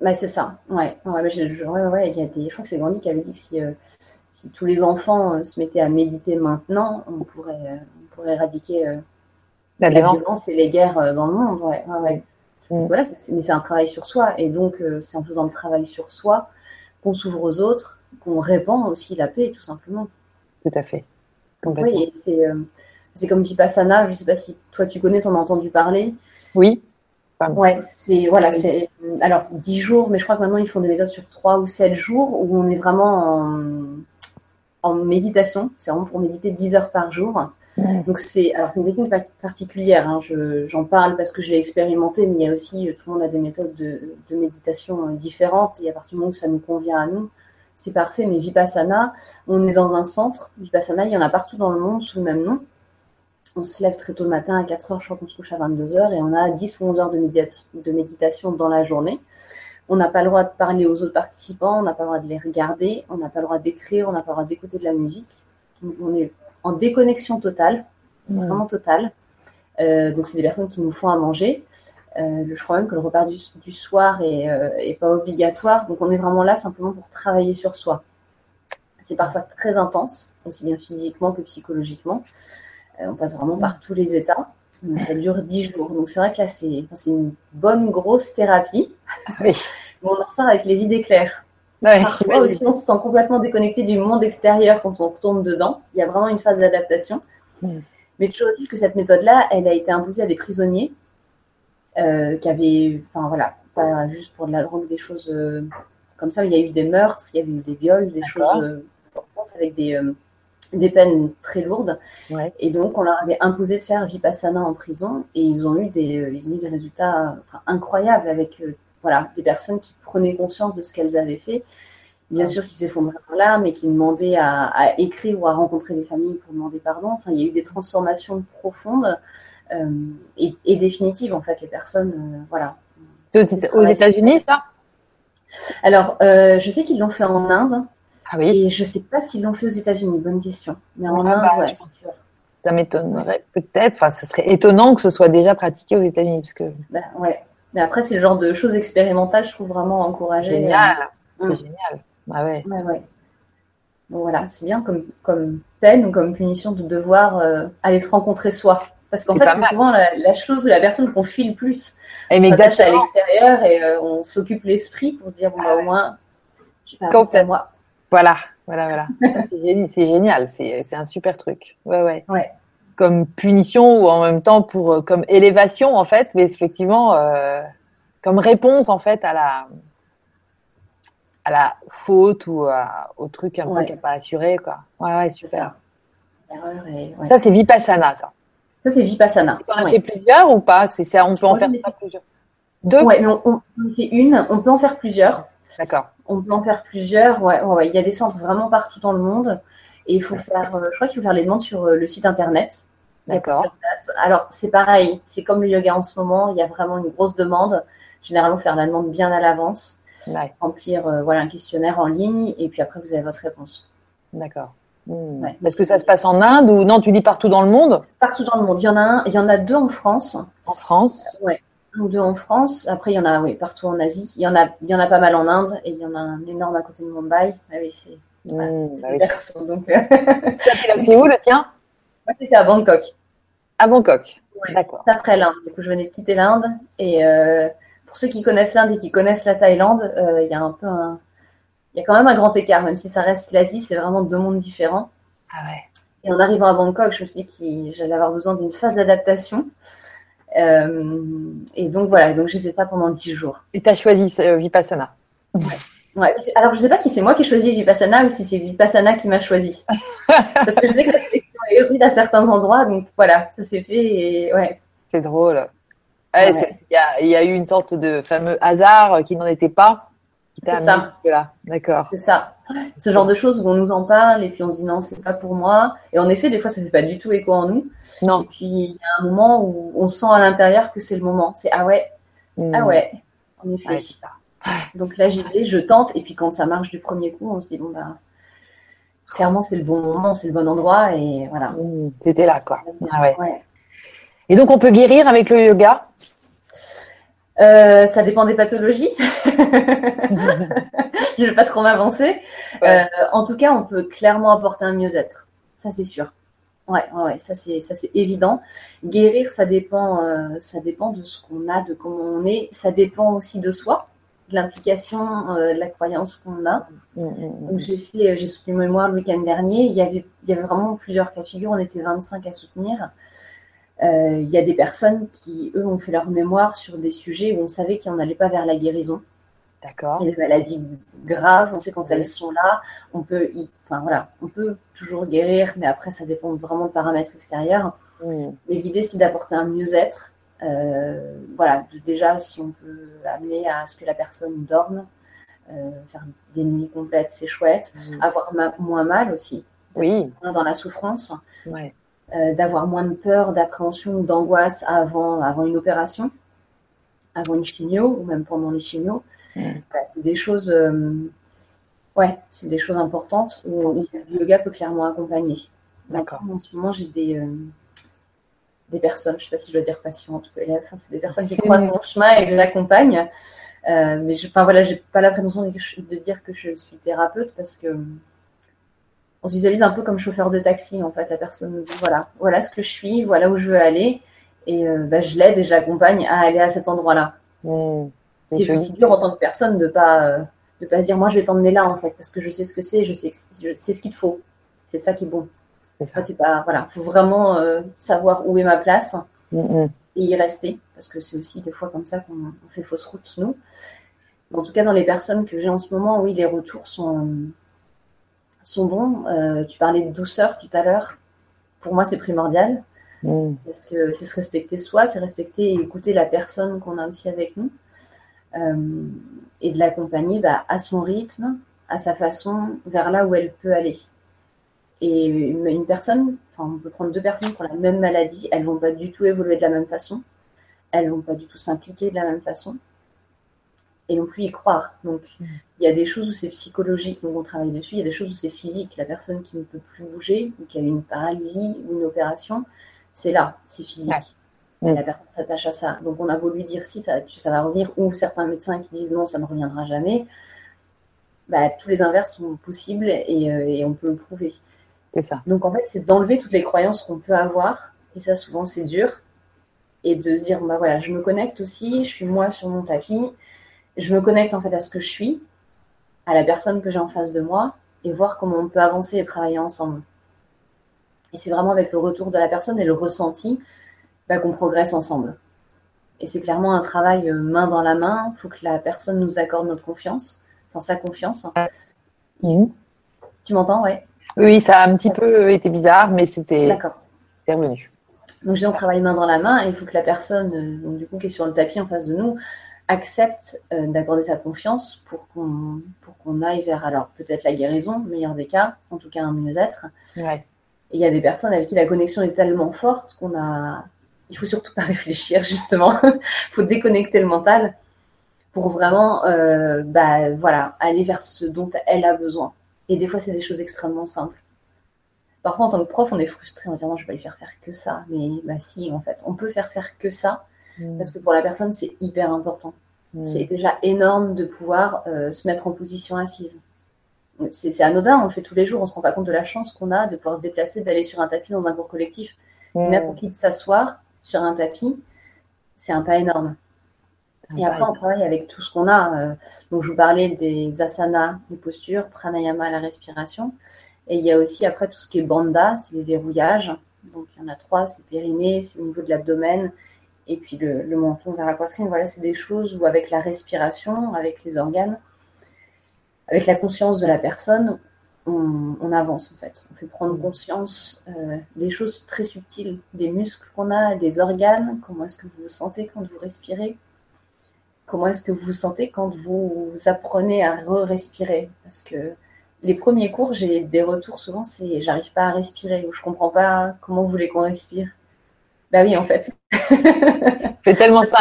Bah, c'est ça. Ouais. Ouais, je, ouais, il y a des, je crois que c'est Gandhi qui avait dit que si, euh, si tous les enfants euh, se mettaient à méditer maintenant, on pourrait, on pourrait éradiquer la, violence et les guerres euh, dans le monde. Ouais, ouais, mm. Voilà, mais c'est un travail sur soi. Et donc, euh, c'est en faisant le travail sur soi qu'on s'ouvre aux autres, qu'on répand aussi la paix, tout simplement. Tout à fait. Oui, c'est euh, comme Vipassana. Je ne sais pas si toi tu connais, tu en as entendu parler. Oui. Ouais, c'est voilà, c'est alors 10 jours, mais je crois que maintenant ils font des méthodes sur 3 ou 7 jours où on est vraiment en, en méditation. C'est vraiment pour méditer 10 heures par jour. Donc c'est alors c'est une technique particulière. Hein. J'en parle parce que je l'ai expérimenté, mais il y a aussi tout le monde a des méthodes de, de méditation euh, différentes. Et à partir du moment où ça nous convient à nous, c'est parfait. Mais Vipassana, on est dans un centre. Vipassana, il y en a partout dans le monde sous le même nom. On se lève très tôt le matin à 4 heures, je crois qu'on se couche à 22 heures et on a 10 ou 11 heures de, de méditation dans la journée. On n'a pas le droit de parler aux autres participants, on n'a pas le droit de les regarder, on n'a pas le droit d'écrire, on n'a pas le droit d'écouter de la musique. On est en déconnexion totale, vraiment totale. Euh, donc, c'est des personnes qui nous font à manger. Euh, je crois même que le repas du, soir est, euh, est, pas obligatoire. Donc, on est vraiment là simplement pour travailler sur soi. C'est parfois très intense, aussi bien physiquement que psychologiquement. on passe vraiment par tous les états. ça dure dix jours. Donc, c'est vrai que là, c'est une bonne grosse thérapie. Oui. on en ressort avec les idées claires. Parfois aussi, on se sent complètement déconnecté du monde extérieur quand on retourne dedans. Il y a vraiment une phase d'adaptation. Mais toujours est-il que cette méthode-là, elle a été imposée à des prisonniers euh, qui avaient, enfin voilà, pas juste pour de la drogue, des choses euh, comme ça. Il y a eu des meurtres, il y a eu des viols, des choses euh, avec des, des peines très lourdes. Et donc, on leur avait imposé de faire Vipassana en prison et ils ont eu des, ils ont eu des résultats incroyables avec voilà, des personnes qui prenaient conscience de ce qu'elles avaient fait. Bien sûr, qui s'effondraient en larmes et qui demandaient à, écrire ou à rencontrer des familles pour demander pardon. Enfin, il y a eu des transformations profondes euh, et, définitives, en fait. Les personnes, euh, voilà. Aux États-Unis, ça? Alors, euh, je sais qu'ils l'ont fait en Inde. Ah oui. Et je ne sais pas s'ils l'ont fait aux États-Unis. Bonne question. Mais en Inde, bah, ouais, c'est sûr. Ça m'étonnerait peut-être. Enfin, ce serait étonnant que ce soit déjà pratiqué aux États-Unis, parce que. Ben, ouais. Mais après, c'est le genre de choses expérimentales, je trouve vraiment encouragées. Génial, c'est mm. génial. Bah ouais. ouais, Bon, voilà, c'est bien comme, comme peine ou comme punition de devoir euh, aller se rencontrer soi. Parce qu'en fait, c'est souvent la, chose ou la personne qu'on file plus. Et mais exactement. à l'extérieur et euh, on s'occupe l'esprit pour se dire, bon, bah, au moins, je pas moi. Voilà, voilà, voilà. c'est génial, c'est un super truc. Ouais, ouais. Ouais comme punition ou en même temps pour euh, comme élévation en fait, mais effectivement euh, comme réponse en fait à la à la faute ou au truc un peu qui n'a pas assuré quoi. Ouais ouais super. Ça c'est vipassana ça. Ça c'est vipassana. On en fait plusieurs ou pas? C'est ça, on peut en faire plusieurs. Deux? Ouais, mais on, on, fait une. On peut en faire plusieurs. D'accord. On peut en faire plusieurs. Ouais, ouais, il y a des centres vraiment partout dans le monde. Et il faut faire, euh, je crois qu'il faut faire les demandes sur le site internet. D'accord. Alors, c'est pareil, c'est comme le yoga en ce moment, il y a vraiment une grosse demande. Généralement, faire la demande bien à l'avance, remplir euh, voilà, un questionnaire en ligne, et puis après, vous avez votre réponse. D'accord. Hmm. Est-ce que ça se passe en Inde ou non Tu dis partout dans le monde? Partout dans le monde. Il y en a un, il y en a deux en France. En France? Oui. Un ou deux en France. Après, il y en a, oui, partout en Asie. Il y en a, il y en a pas mal en Inde, et il y en a un énorme à côté de Mumbai. Ah oui, c'est. Bah donc... ça fait où le tien? Moi, c'était à Bangkok. À Bangkok. D'accord. Après l'Inde. Du coup, je venais de quitter l'Inde. Et euh, pour ceux qui connaissent l'Inde et qui connaissent la Thaïlande, euh, il y a un peu un. Il y a quand même un grand écart, même si ça reste l'Asie, c'est vraiment deux mondes différents. Ah ouais. Et en arrivant à Bangkok, je me suis dit que j'allais avoir besoin d'une phase d'adaptation. Euh, et donc voilà, donc j'ai fait ça pendant dix jours. Et tu as choisi euh, Vipassana. Ouais. Alors je ne sais pas si c'est moi qui ai choisi Vipassana ou si c'est Vipassana qui m'a choisi. Parce que je sais que la sélection est rude à certains endroits, donc voilà, ça s'est fait et ouais. C'est drôle. Il y, y, a eu une sorte de fameux hasard qui n'en était pas. C'est ça. Là. D'accord. C'est ça. Ce genre de choses où on nous en parle et puis on se dit non, c'est pas pour moi. Et en effet, des fois, ça fait pas du tout écho en nous. Non. Et puis il y a un moment où on sent à l'intérieur que c'est le moment. C'est ah ouais, hmm. ah ouais, en effet. Donc là, j'y vais, je tente. Et puis quand ça marche du premier coup, on se dit bon bah clairement c'est le bon moment, c'est le bon endroit et voilà. Hmm. C'était là quoi. Ah ouais. Et donc on peut guérir avec le yoga? Euh, ça dépend des pathologies. Je ne vais pas trop m'avancer. Euh, en tout cas, on peut clairement apporter un mieux-être. Ça, c'est sûr. Ouais, ouais, ça c'est ça c'est évident. Guérir, ça dépend, euh, ça dépend de ce qu'on a, de comment on est. Ça dépend aussi de soi, de l'implication, de la croyance qu'on a. Mm, mm, mm. Donc j'ai fait, j'ai soutenu mémoire le week-end dernier. Il y avait, il y avait vraiment plusieurs cas de figure. On était 25 à soutenir. Euh, il y a des personnes qui, eux, ont fait leur mémoire sur des sujets où on savait qu'on n'allait pas vers la guérison. D'accord. Les maladies graves, on sait quand elles sont là, on peut, enfin voilà, on peut toujours guérir, mais après ça dépend vraiment de paramètres extérieurs. Mm. Mais l'idée c'est d'apporter un mieux-être. Euh, voilà, déjà si on peut amener à ce que la personne dorme, euh, faire des nuits complètes, c'est chouette. Mm. Avoir moins mal aussi. Oui. Dans la souffrance. Ouais. Euh, d'avoir moins de peur, d'appréhension ou d'angoisse avant, avant une opération, avant une chimio ou même pendant les chimios. Mm. c'est des choses, ouais, c'est des choses importantes où, le yoga peut clairement accompagner. D'accord. En ce moment, j'ai des, des personnes, je sais pas si je dois dire patientes ou élèves, c'est des personnes qui croisent mon chemin et que j'accompagne. mais je, enfin voilà, j'ai pas la prétention de dire que je suis thérapeute parce que on se visualise un peu comme chauffeur de taxi en fait. La personne nous dit voilà, voilà ce que je suis, voilà où je veux aller, et euh, bah, je l'aide et je l'accompagne à aller à cet endroit-là. Mmh. C'est aussi dur en tant que personne de pas euh, de pas se dire moi je vais t'emmener là en fait parce que je sais ce que c'est, je sais c'est ce qu'il te faut. C'est ça qui est bon. C'est pas voilà, faut vraiment euh, savoir où est ma place mmh, et y rester parce que c'est aussi des fois comme ça qu'on fait fausse route nous. En tout cas dans les personnes que j'ai en ce moment, oui les retours sont sont bons. Euh, tu parlais de douceur tout à l'heure. Pour moi, c'est primordial. Mm. Parce que c'est se respecter soi, c'est respecter et écouter la personne qu'on a aussi avec nous. Euh, et de l'accompagner bah, à son rythme, à sa façon, vers là où elle peut aller. Et une personne, enfin, on peut prendre deux personnes pour la même maladie, elles vont pas du tout évoluer de la même façon, elles vont pas du tout s'impliquer de la même façon et non plus y croire. Donc, mm. il y a des choses où c'est psychologique, donc on travaille dessus. Il y a des choses où c'est physique. La personne qui ne peut plus bouger, ou qui a une paralysie ou une opération, c'est là, c'est physique. Et la personne s'attache à ça. Donc, on a voulu dire si ça, ça va revenir, ou certains médecins qui disent non, ça ne reviendra jamais. Bah, tous les inverses sont possibles et, euh, et on peut le prouver. C'est ça. Donc, en fait, c'est d'enlever toutes les croyances qu'on peut avoir. Et ça, souvent, c'est dur. Et de se dire, bah voilà, je me connecte aussi, je suis moi sur mon tapis je me connecte en fait à ce que je suis, à la personne que j'ai en face de moi, et voir comment on peut avancer et travailler ensemble. Et c'est vraiment avec le retour de la personne et le ressenti bah, qu'on progresse ensemble. Et c'est clairement un travail euh, main dans la main. Il faut que la personne nous accorde notre confiance, enfin sa confiance. Tu m'entends, ouais Oui, ça a un petit peu été bizarre, mais c'était revenu. Donc, on travaille main dans la main et il faut que la personne, euh, donc, du coup, qui est sur le tapis en face de nous, accepte euh, d'accorder sa confiance pour qu'on aille vers alors peut-être la guérison, meilleur des cas, en tout cas un mieux-être. Ouais. Et il y a des personnes avec qui la connexion est tellement forte qu'on a il faut surtout pas réfléchir justement, il faut déconnecter le mental pour vraiment euh, bah voilà, aller vers ce dont elle a besoin. Et des fois c'est des choses extrêmement simples. Parfois en tant que prof, on est frustré en disant non, je vais pas lui faire faire que ça, mais bah si en fait, on peut faire faire que ça Mm. Parce que pour la personne, c'est hyper important. Mm. C'est déjà énorme de pouvoir euh, se mettre en position assise. C'est anodin, on le fait tous les jours, on se rend pas compte de la chance qu'on a de pouvoir se déplacer, d'aller sur un tapis dans un cours collectif. Mm. N'importe qui de s'asseoir sur un tapis, c'est un pas énorme. Et après, on travaille avec tout ce qu'on a. Euh, donc, je vous parlais des asanas, des postures, pranayama, la respiration. Et il y a aussi après tout ce qui est banda, c'est les verrouillages. Donc il y en a trois, c'est périnée, c'est au niveau de l'abdomen et puis le, menton vers la poitrine. Voilà, c'est des choses où avec la respiration, avec les organes, avec la conscience de la personne, on, avance en fait. On fait prendre conscience euh, des choses très subtiles, des muscles qu'on a, des organes, comment est-ce que vous vous sentez quand vous respirez, comment est-ce que vous vous sentez quand vous apprenez à re-respirer. Parce que les premiers cours, j'ai des retours souvent, c'est j'arrive pas à respirer ou je comprends pas comment vous voulez qu'on respire. Bah oui, en fait. C'est tellement ça,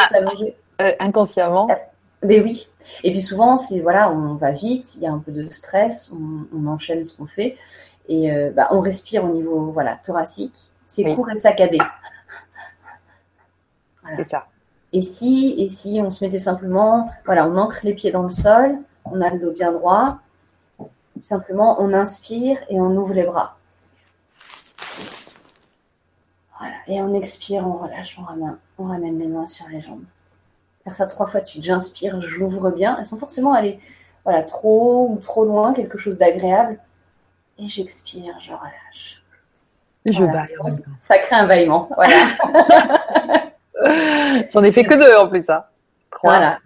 euh, inconsciemment. Mais oui. Et puis souvent, c'est voilà, on va vite, il y a un peu de stress, on, enchaîne ce qu'on fait et euh, bah, on respire au niveau voilà thoracique. C'est court et saccadé. C'est ça. Et si, et si on se mettait simplement, voilà, on ancre les pieds dans le sol, on a le dos bien droit, simplement on inspire et on ouvre les bras. Voilà, et on expire, on relâche, on ramène, on ramène les mains sur les jambes faire ça trois fois de suite. J'inspire, j'ouvre bien, elles sont forcément allées voilà, trop ou trop loin, quelque chose d'agréable. Et j'expire, je relâche. je baille. Ça crée un bâillement. Voilà. J'en ai fait que deux en plus. ça. Hein. Voilà.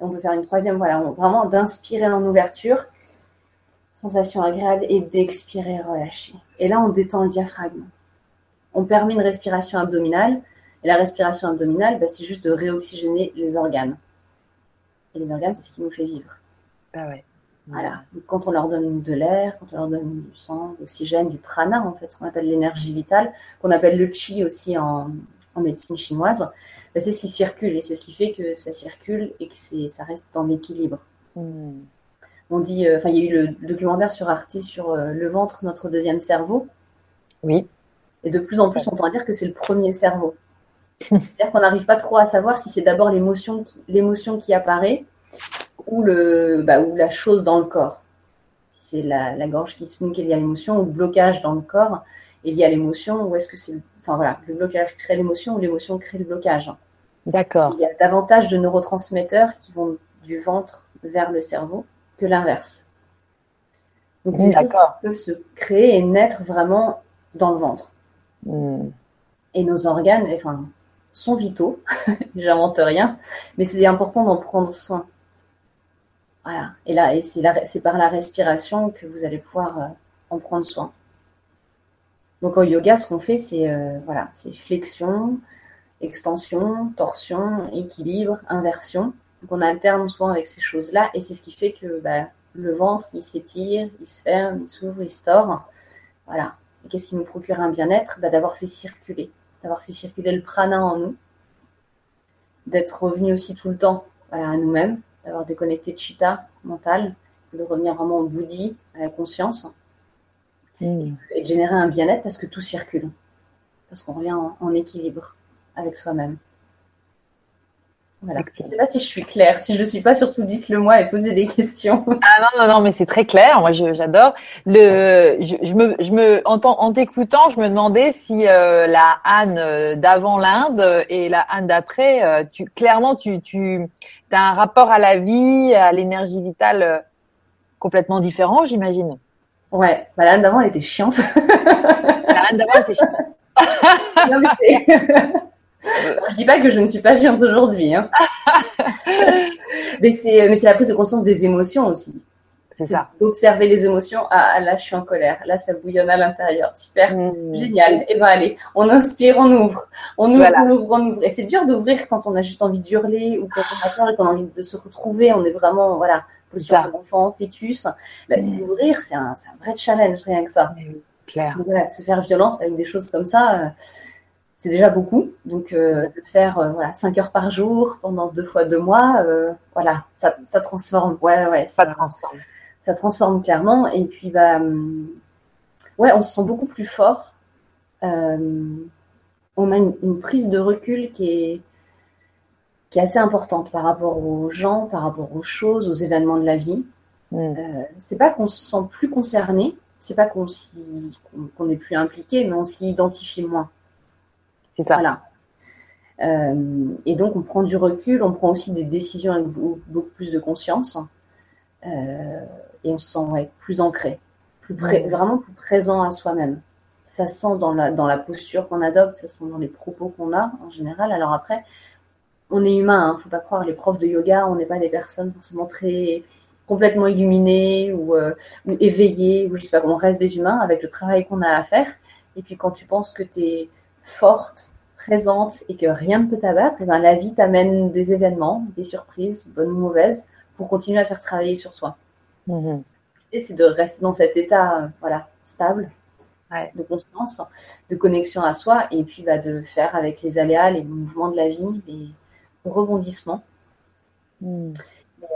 On peut faire une troisième. Voilà, vraiment d'inspirer en ouverture, sensation agréable, et d'expirer, relâcher. Et là, on détend le diaphragme. On permet une respiration abdominale et la respiration abdominale, bah, c'est juste de réoxygéner les organes. Et les organes, c'est ce qui nous fait vivre. Ah ouais. Voilà. quand on leur donne de l'air, quand on leur donne du sang, de l'oxygène, du prana, en fait, ce qu'on appelle l'énergie vitale, qu'on appelle le chi aussi en, médecine chinoise, bah, c'est ce qui circule et c'est ce qui fait que ça circule et que ça reste dans l'équilibre. Hmm. On dit, euh, enfin, il y a eu le documentaire sur Arte sur euh, le ventre, notre deuxième cerveau. Oui. Et de plus en plus, on entend dire que c'est le premier cerveau. C'est-à-dire qu'on n'arrive pas trop à savoir si c'est d'abord l'émotion qui, l'émotion qui apparaît ou, le, bah, ou la chose dans le corps. Si c'est la, la gorge qui se noue qu'il y a l'émotion ou le blocage dans le corps il y a l'émotion ou est-ce que c'est enfin voilà le blocage crée l'émotion ou l'émotion crée le blocage. D'accord. Il y a davantage de neurotransmetteurs qui vont du ventre vers le cerveau que l'inverse. Donc les choses peuvent se créer et naître vraiment dans le ventre. Hmm. Et nos organes, enfin sont vitaux, j'invente rien, mais c'est important d'en prendre soin. Voilà. Et là, et c'est par la respiration que vous allez pouvoir euh, en prendre soin. Donc en yoga, ce qu'on fait, c'est euh, voilà, c'est flexion, extension, torsion, équilibre, inversion. Donc on alterne souvent avec ces choses-là, et c'est ce qui fait que bah, le ventre, il s'étire, il se ferme, il s'ouvre, il se tord. Voilà. Et qu'est-ce qui nous procure un bien-être? Bah, D'avoir fait circuler d'avoir fait circuler le prana en nous, d'être revenu aussi tout le temps voilà, à nous-mêmes, d'avoir déconnecté de chitta mental, de revenir vraiment au bouddhi, à la conscience, hmm. et de générer un bien-être parce que tout circule, parce qu'on revient en équilibre avec soi-même. Voilà. Je ne sais pas si je suis claire. Si je ne suis pas, surtout dites-le moi et posez des questions. Ah non, non, non, mais c'est très clair. Moi, j'adore. Le, je, me, je me, en, en t'écoutant, je me demandais si euh, la Anne euh, d'avant l'Inde et la Anne d'après, euh, tu, clairement, tu, tu as un rapport à la vie, à l'énergie vitale complètement différent, j'imagine. Ouais, bah, d'avant, elle était chiante. la Anne d'avant, elle était chiante. je dis pas que je ne suis pas chiante aujourd'hui. Hein. mais c'est mais c'est la prise de conscience des émotions aussi. C'est ça. D'observer les émotions. Ah là, je suis en colère. Là, ça bouillonne à l'intérieur. Super, mmh. génial. Et eh ben allez, on inspire, on ouvre, on ouvre, on ouvre, on ouvre. Et c'est dur d'ouvrir quand on a juste envie d'hurler ou quand on a peur et qu'on a envie de se retrouver. On est vraiment voilà posture d'enfant, fœtus. Ben, mmh. Ouvrir, c'est un, un vrai challenge rien que ça. Clair. Donc, voilà, se faire violence avec des choses comme ça. Euh, c'est déjà beaucoup. Donc, euh, de faire euh, voilà, 5 heures par jour pendant deux fois deux mois, euh, voilà, ça, ça, transforme. Ouais, ouais, ça, transforme. Ça transforme clairement. Et puis, bah, hum, ouais, on se sent beaucoup plus fort. on a une, prise de recul qui est, qui est assez importante par rapport aux gens, par rapport aux choses, aux événements de la vie. Mm. c'est pas qu'on se sent plus concerné, c'est pas qu'on qu'on est plus impliqué, mais on s'y identifie moins. C'est ça. Voilà. Euh, et donc, on prend du recul, on prend aussi des décisions avec beaucoup, plus de conscience. Euh, et on se sent plus ancré, plus vraiment plus présent à soi-même. Ça sent dans la, dans la posture qu'on adopte, ça sent dans les propos qu'on a en général. Alors après, on est humain, hein, faut pas croire, les profs de yoga, on n'est pas des personnes forcément très complètement illuminées ou, euh, ou éveillées, ou je sais pas, on reste des humains avec le travail qu'on a à faire. Et puis quand tu penses que tu es forte, présente et que rien ne peut t'abattre, eh ben, la vie t'amène des événements, des surprises, bonnes ou mauvaises, pour continuer à faire travailler sur soi. Mm-hmm. Et c'est de rester dans cet état euh, voilà, stable, de conscience, de connexion à soi, et puis bah, de faire avec les aléas, les mouvements de la vie, les rebondissements. Mm.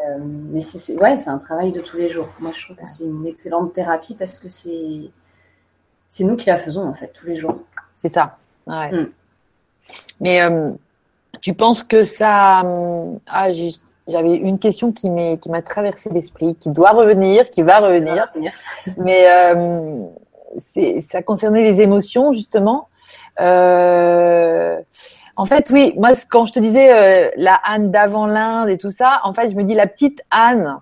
Euh, mais c'est ouais, un travail de tous les jours. Moi, je trouve que c'est une excellente thérapie parce que c'est c'est nous qui la faisons en fait tous les jours. C'est ça. Ouais. Mm. Mais euh, tu penses que ça. Euh, ah, j'avais une question qui m'a traversé l'esprit, qui doit revenir, qui va revenir. Mais euh, ça concernait les émotions, justement. Euh, en fait, oui, moi, quand je te disais euh, la Anne d'avant l'Inde et tout ça, en fait, je me dis la petite Anne,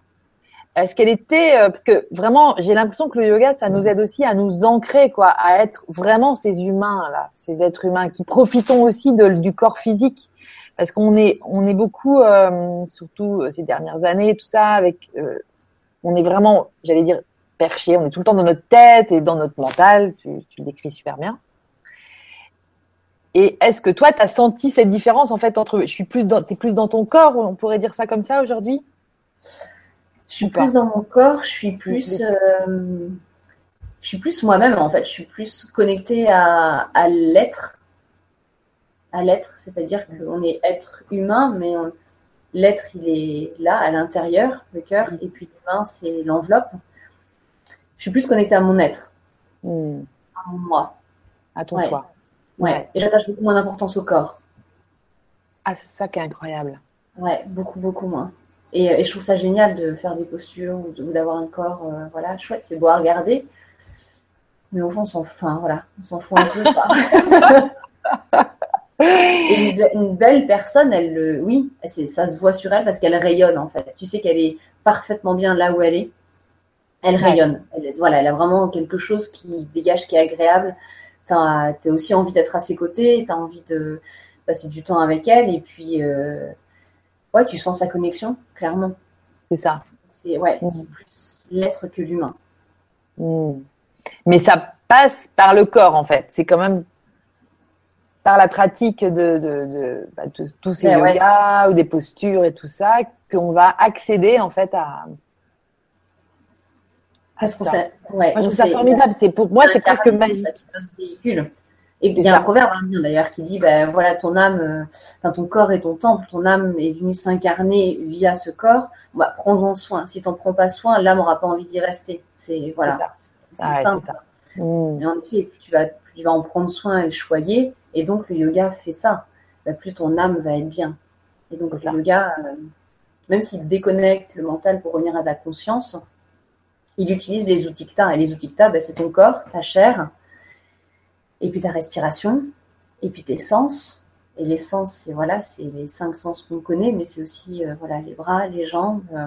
est-ce qu'elle était euh, parce que vraiment j'ai l'impression que le yoga ça nous aide aussi à nous ancrer quoi à être vraiment ces humains là ces êtres humains qui profitons aussi du corps physique. Parce qu'on est beaucoup euh, surtout euh, ces dernières années tout ça avec on est vraiment j'allais dire perché. On est tout le temps dans notre tête et dans notre mental. Tu, le décris super bien. Et est-ce que toi tu as senti cette différence en fait entre je suis t'es plus dans ton corps on pourrait dire ça comme ça aujourd'hui? Je suis plus dans mon corps, je suis plus, euh, je suis plus moi-même en fait. Je suis plus connectée à, à l'être, à l'être, c'est-à-dire qu'on est être humain, mais l'être il est là à l'intérieur, le cœur, et puis l'humain c'est l'enveloppe. Je suis plus connectée à mon être, hmm. à mon moi, à ton ouais. toi. Ouais. Et j'attache beaucoup moins d'importance au corps. Ah, c'est ça qui est incroyable. Ouais, beaucoup beaucoup moins. Et, je trouve ça génial de faire des postures ou d'avoir un corps, euh, voilà, chouette, c'est beau à regarder. Mais au fond, on s'en enfin, voilà, on s'en fout un peu. Et une, belle personne, elle, oui, ça se voit sur elle parce qu'elle rayonne en fait. Tu sais qu'elle est parfaitement bien là où elle est. Elle rayonne. Elle, voilà, elle a vraiment quelque chose qui dégage, qui est agréable. Tu as, aussi envie d'être à ses côtés, tu as envie de passer du temps avec elle. Et puis, euh, ouais, tu sens sa connexion, clairement. C'est ça. C'est ouais, mm. plus l'être que l'humain. Mm. Mais ça passe par le corps, en fait. C'est quand même par la pratique de, de, bah, tous ces yogas ou des postures et tout ça qu'on va accéder, en fait, à. à ça. Ouais, moi, je trouve ça formidable. C'est pour moi, c'est presque magique. Et il y a un proverbe indien d'ailleurs qui dit, ben voilà, ton âme, euh, enfin ton corps est ton temple, ton âme est venue s'incarner via ce corps. Bah, prends-en soin. Si t'en prends pas soin, l'âme aura pas envie d'y rester. C'est voilà, c'est ah simple. Ça. Mmh. Et en effet, plus tu vas, tu vas en prendre soin et choyer. Et donc le yoga fait ça. Bah, plus ton âme va être bien. Et donc le yoga, euh, même s'il déconnecte le mental pour revenir à ta conscience, il utilise les outils que tu as. Et les outils que tu as, ben, c'est ton corps, ta chair, et puis ta respiration, et puis tes sens. Et les sens, c'est voilà, c'est les cinq sens qu'on connaît, mais c'est aussi euh, voilà les bras, les jambes, euh,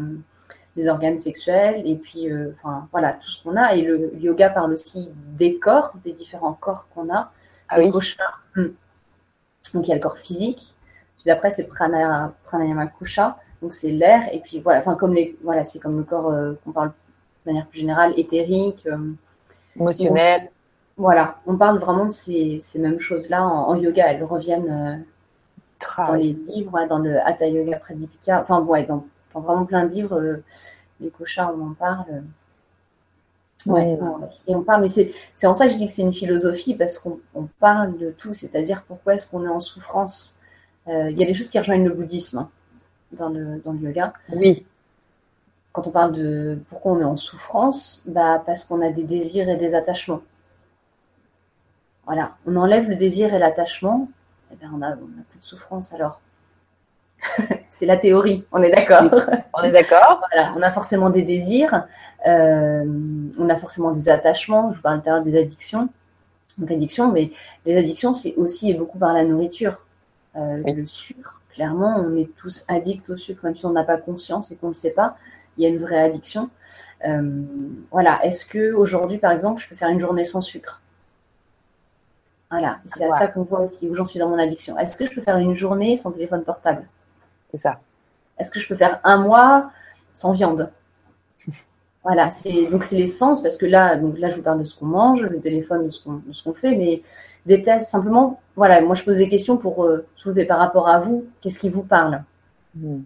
les organes sexuels, et puis euh, enfin voilà tout ce qu'on a. Et le yoga parle aussi des corps, des différents corps qu'on a. Ah oui. Hmm. Donc il y a le corps physique. Puis après c'est pranayama, pranayama kosha, donc c'est l'air. Et puis voilà, enfin comme les voilà, c'est comme le corps qu'on parle de manière plus générale, éthérique, émotionnel. Voilà, on parle vraiment de ces, mêmes choses-là en, yoga. Elles reviennent euh, dans les livres, dans le Hatha Yoga Pradipika, enfin, ouais, dans, vraiment plein de livres, euh, les kochas, on en parle. Ouais, et on parle, mais c'est en ça que je dis que c'est une philosophie, parce qu'on parle de tout, c'est-à-dire pourquoi est-ce qu'on est en souffrance. Euh, il y a des choses qui rejoignent le bouddhisme hein, dans, le, dans le yoga. Oui. Quand on parle de pourquoi on est en souffrance, bah, parce qu'on a des désirs et des attachements. Voilà, on enlève le désir et l'attachement, eh bien on a, plus de souffrance alors. c'est la théorie, on est d'accord. on est d'accord. voilà, on a forcément des désirs, euh, on a forcément des attachements. Je vous parle tout à l'heure des addictions. Donc addiction, mais les addictions, c'est aussi et beaucoup par la nourriture. Euh, le sucre, clairement, on est tous addicts au sucre, même si on n'a pas conscience et qu'on ne le sait pas. Il y a une vraie addiction. voilà, est-ce que aujourd'hui, par exemple, je peux faire une journée sans sucre? Voilà, c'est à ça qu'on voit aussi où j'en suis dans mon addiction. Est-ce que je peux faire une journée sans téléphone portable? C'est ça. Est-ce que je peux faire un mois sans viande? Voilà, c'est donc c'est l'essence parce que là, donc là, je vous parle de ce qu'on mange, le téléphone de ce qu'on fait, mais des tests simplement. Voilà, moi je pose des questions pour euh, soulever par rapport à vous, qu'est-ce qui vous parle? Hmm.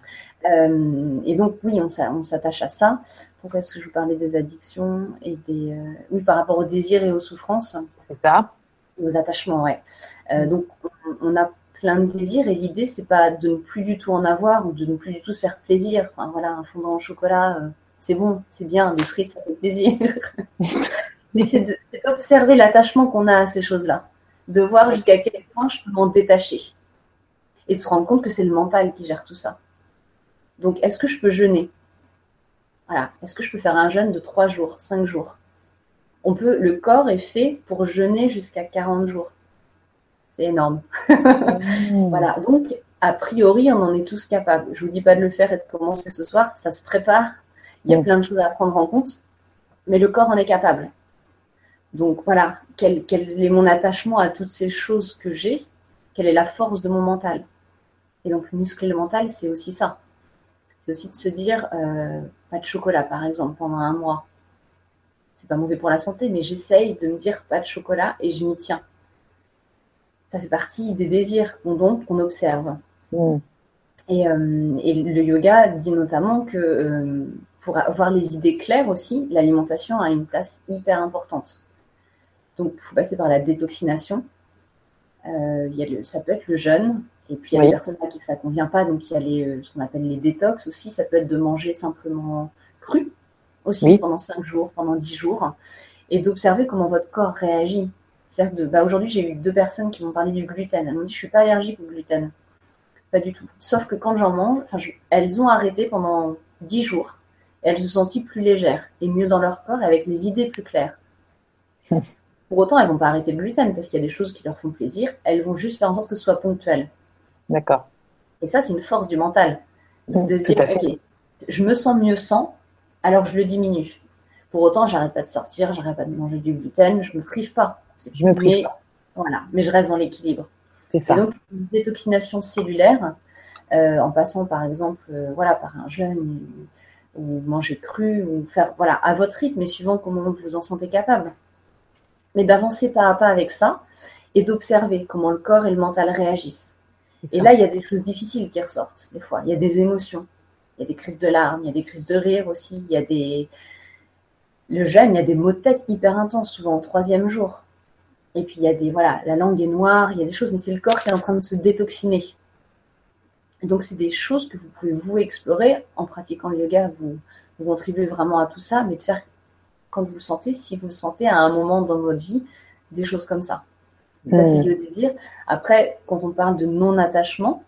euh, Et donc oui, on, s'attache à ça. Pourquoi est-ce que je vous parlais des addictions et des euh, oui par rapport aux désirs et aux souffrances? C'est ça. Aux attachements, ouais. Hmm. Donc on, a plein de désirs et l'idée c'est pas de ne plus du tout en avoir ou de ne plus du tout se faire plaisir. Enfin, voilà, un fondant au chocolat c'est bon, c'est bien, des frites, ça fait plaisir. Mais c'est d'observer l'attachement qu'on a à ces choses-là, de voir jusqu'à quel point je peux m'en détacher et de se rendre compte que c'est le mental qui gère tout ça. Donc, est-ce que je peux jeûner? Voilà, est-ce que je peux faire un jeûne de 3 jours, 5 jours? On peut, le corps est fait pour jeûner jusqu'à 40 jours. C'est énorme. Mmh. voilà, donc a priori, on en est tous capables. Je vous dis pas de le faire et de commencer ce soir, ça se prépare il y a plein de choses à prendre en compte, mais le corps en est capable. Donc voilà, quel, est mon attachement à toutes ces choses que j'ai? Quelle est la force de mon mental? Et donc muscler le mental, c'est aussi ça. C'est aussi de se dire, euh, pas de chocolat par exemple pendant un mois. C'est pas mauvais pour la santé, mais j'essaye de me dire pas de chocolat et je m'y tiens. Ça fait partie des désirs qu'on donc qu'on observe. Et, euh, et, le yoga dit notamment que euh, pour avoir les idées claires aussi, l'alimentation a une place hyper importante. Donc, il faut passer par la détoxination. Euh, il y a le, ça peut être le jeûne, et puis il y a des personnes à qui ça convient pas, donc il y a les, ce qu'on appelle les détox aussi. Ça peut être de manger simplement cru aussi pendant 5 jours, pendant 10 jours, et d'observer comment votre corps réagit. C'est-à-dire que bah, aujourd'hui, j'ai eu deux personnes qui m'ont parlé du gluten. Elles m'ont dit, je suis pas allergique au gluten. Pas du tout. Sauf que quand j'en mange, elles ont arrêté pendant 10 jours elles se sentent plus légères et mieux dans leur corps avec les idées plus claires. Pour autant, elles vont pas arrêter le gluten parce qu'il y a des choses qui leur font plaisir. Elles vont juste faire en sorte que ce soit ponctuel. D'accord. Et ça, c'est une force du mental. Mmh, de dire, ok, je me sens mieux sans, alors je le diminue. Pour autant, j'arrête pas de sortir, j'arrête pas de manger du gluten, je me prive pas. Je me prive pas. Voilà, mais je reste dans l'équilibre. C'est ça. donc, une détoxination cellulaire, euh, en passant par exemple, euh, voilà, par un jeûne, ou manger cru, ou faire, voilà, à votre rythme, mais suivant comment vous vous en sentez capable. Mais d'avancer pas à pas avec ça et d'observer comment le corps et le mental réagissent. Et là, il y a des choses difficiles qui ressortent, des fois. Il y a des émotions. Il y a des crises de larmes, il y a des crises de rire aussi, il y a des. Le jeûne, il y a des maux de tête hyper intenses, souvent au troisième jour. Et puis il y a des. Voilà, la langue est noire, il y a des choses, mais c'est le corps qui est en train de se détoxiner donc, c'est des choses que vous pouvez vous explorer en pratiquant le yoga. Vous, vous contribuez vraiment à tout ça, mais de faire quand vous le sentez, si vous le sentez à un moment dans votre vie, des choses comme ça. Ça, c'est le désir. Après, quand on parle de non-attachement,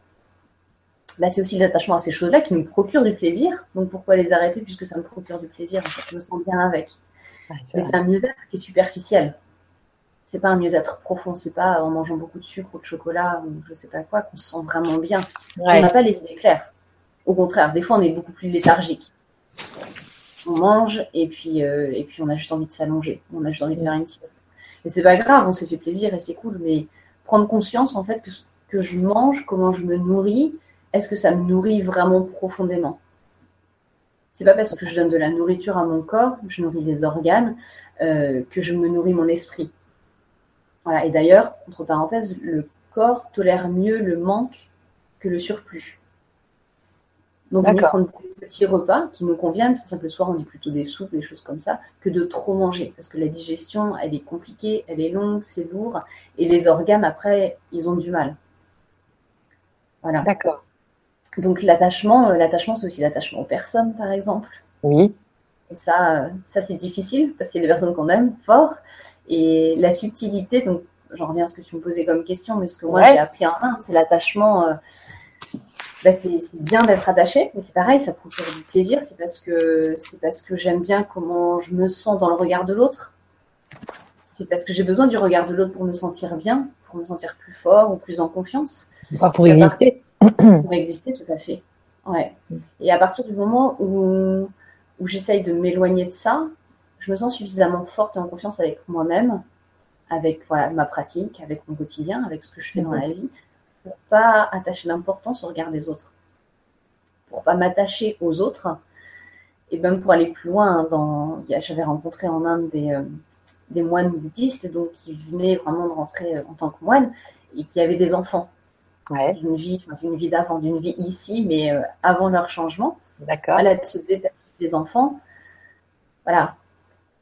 bah, c'est aussi l'attachement à ces choses-là qui nous procurent du plaisir. Donc, pourquoi les arrêter puisque ça me procure du plaisir en fait, Je me sens bien avec. Mais c'est un mieux-être qui est superficiel c'est pas un mieux-être profond, c'est pas en mangeant beaucoup de sucre ou de chocolat ou je sais pas quoi qu'on se sent vraiment bien. On n'a pas les idées claires. Au contraire, des fois on est beaucoup plus léthargique. On mange et puis euh, et puis on a juste envie de s'allonger, on a juste envie de faire une sieste. Et c'est pas grave, on s'est fait plaisir et c'est cool, mais prendre conscience en fait que que je mange, comment je me nourris, est-ce que ça me nourrit vraiment profondément? C'est pas parce que je donne de la nourriture à mon corps, je nourris les organes, euh, que je me nourris mon esprit. Voilà. Et d'ailleurs, entre parenthèses, le corps tolère mieux le manque que le surplus. Donc, on prendre des petits repas qui nous conviennent. C'est pour ça que le soir, on dit plutôt des soupes, des choses comme ça, que de trop manger. Parce que la digestion, elle est compliquée, elle est longue, c'est lourd. Et les organes, après, ils ont du mal. Voilà. D'accord. Donc, l'attachement, euh, l'attachement, c'est aussi l'attachement aux personnes, par exemple. Oui. Et ça, euh, ça c'est difficile parce qu'il y a des personnes qu'on aime fort. Et la subtilité, donc j'en reviens à ce que tu me posais comme question, mais ce que moi j'ai appris en Inde, c'est l'attachement. Euh, bah, c'est bien d'être attaché, mais c'est pareil, ça procure du plaisir. C'est parce que c'est parce que j'aime bien comment je me sens dans le regard de l'autre. C'est parce que j'ai besoin du regard de l'autre pour me sentir bien, pour me sentir plus fort ou plus en confiance. pour exister. Pour exister, tout à fait. Et à partir du moment où où j'essaye de m'éloigner de ça, je me sens suffisamment forte et en confiance avec moi-même, avec voilà, ma pratique, avec mon quotidien, avec ce que je fais dans la vie, pour pas attacher d'importance au regard des autres. Pour pas m'attacher aux autres, et même pour aller plus loin, dans, j'avais rencontré en Inde des, euh, des moines bouddhistes donc qui venaient vraiment de rentrer euh, en tant que moines et qui avaient des enfants. Ouais. D'une vie, d'une vie d'avant, d'une vie ici, mais euh, avant leur changement. D'accord. Voilà, de se détacher des enfants. Voilà.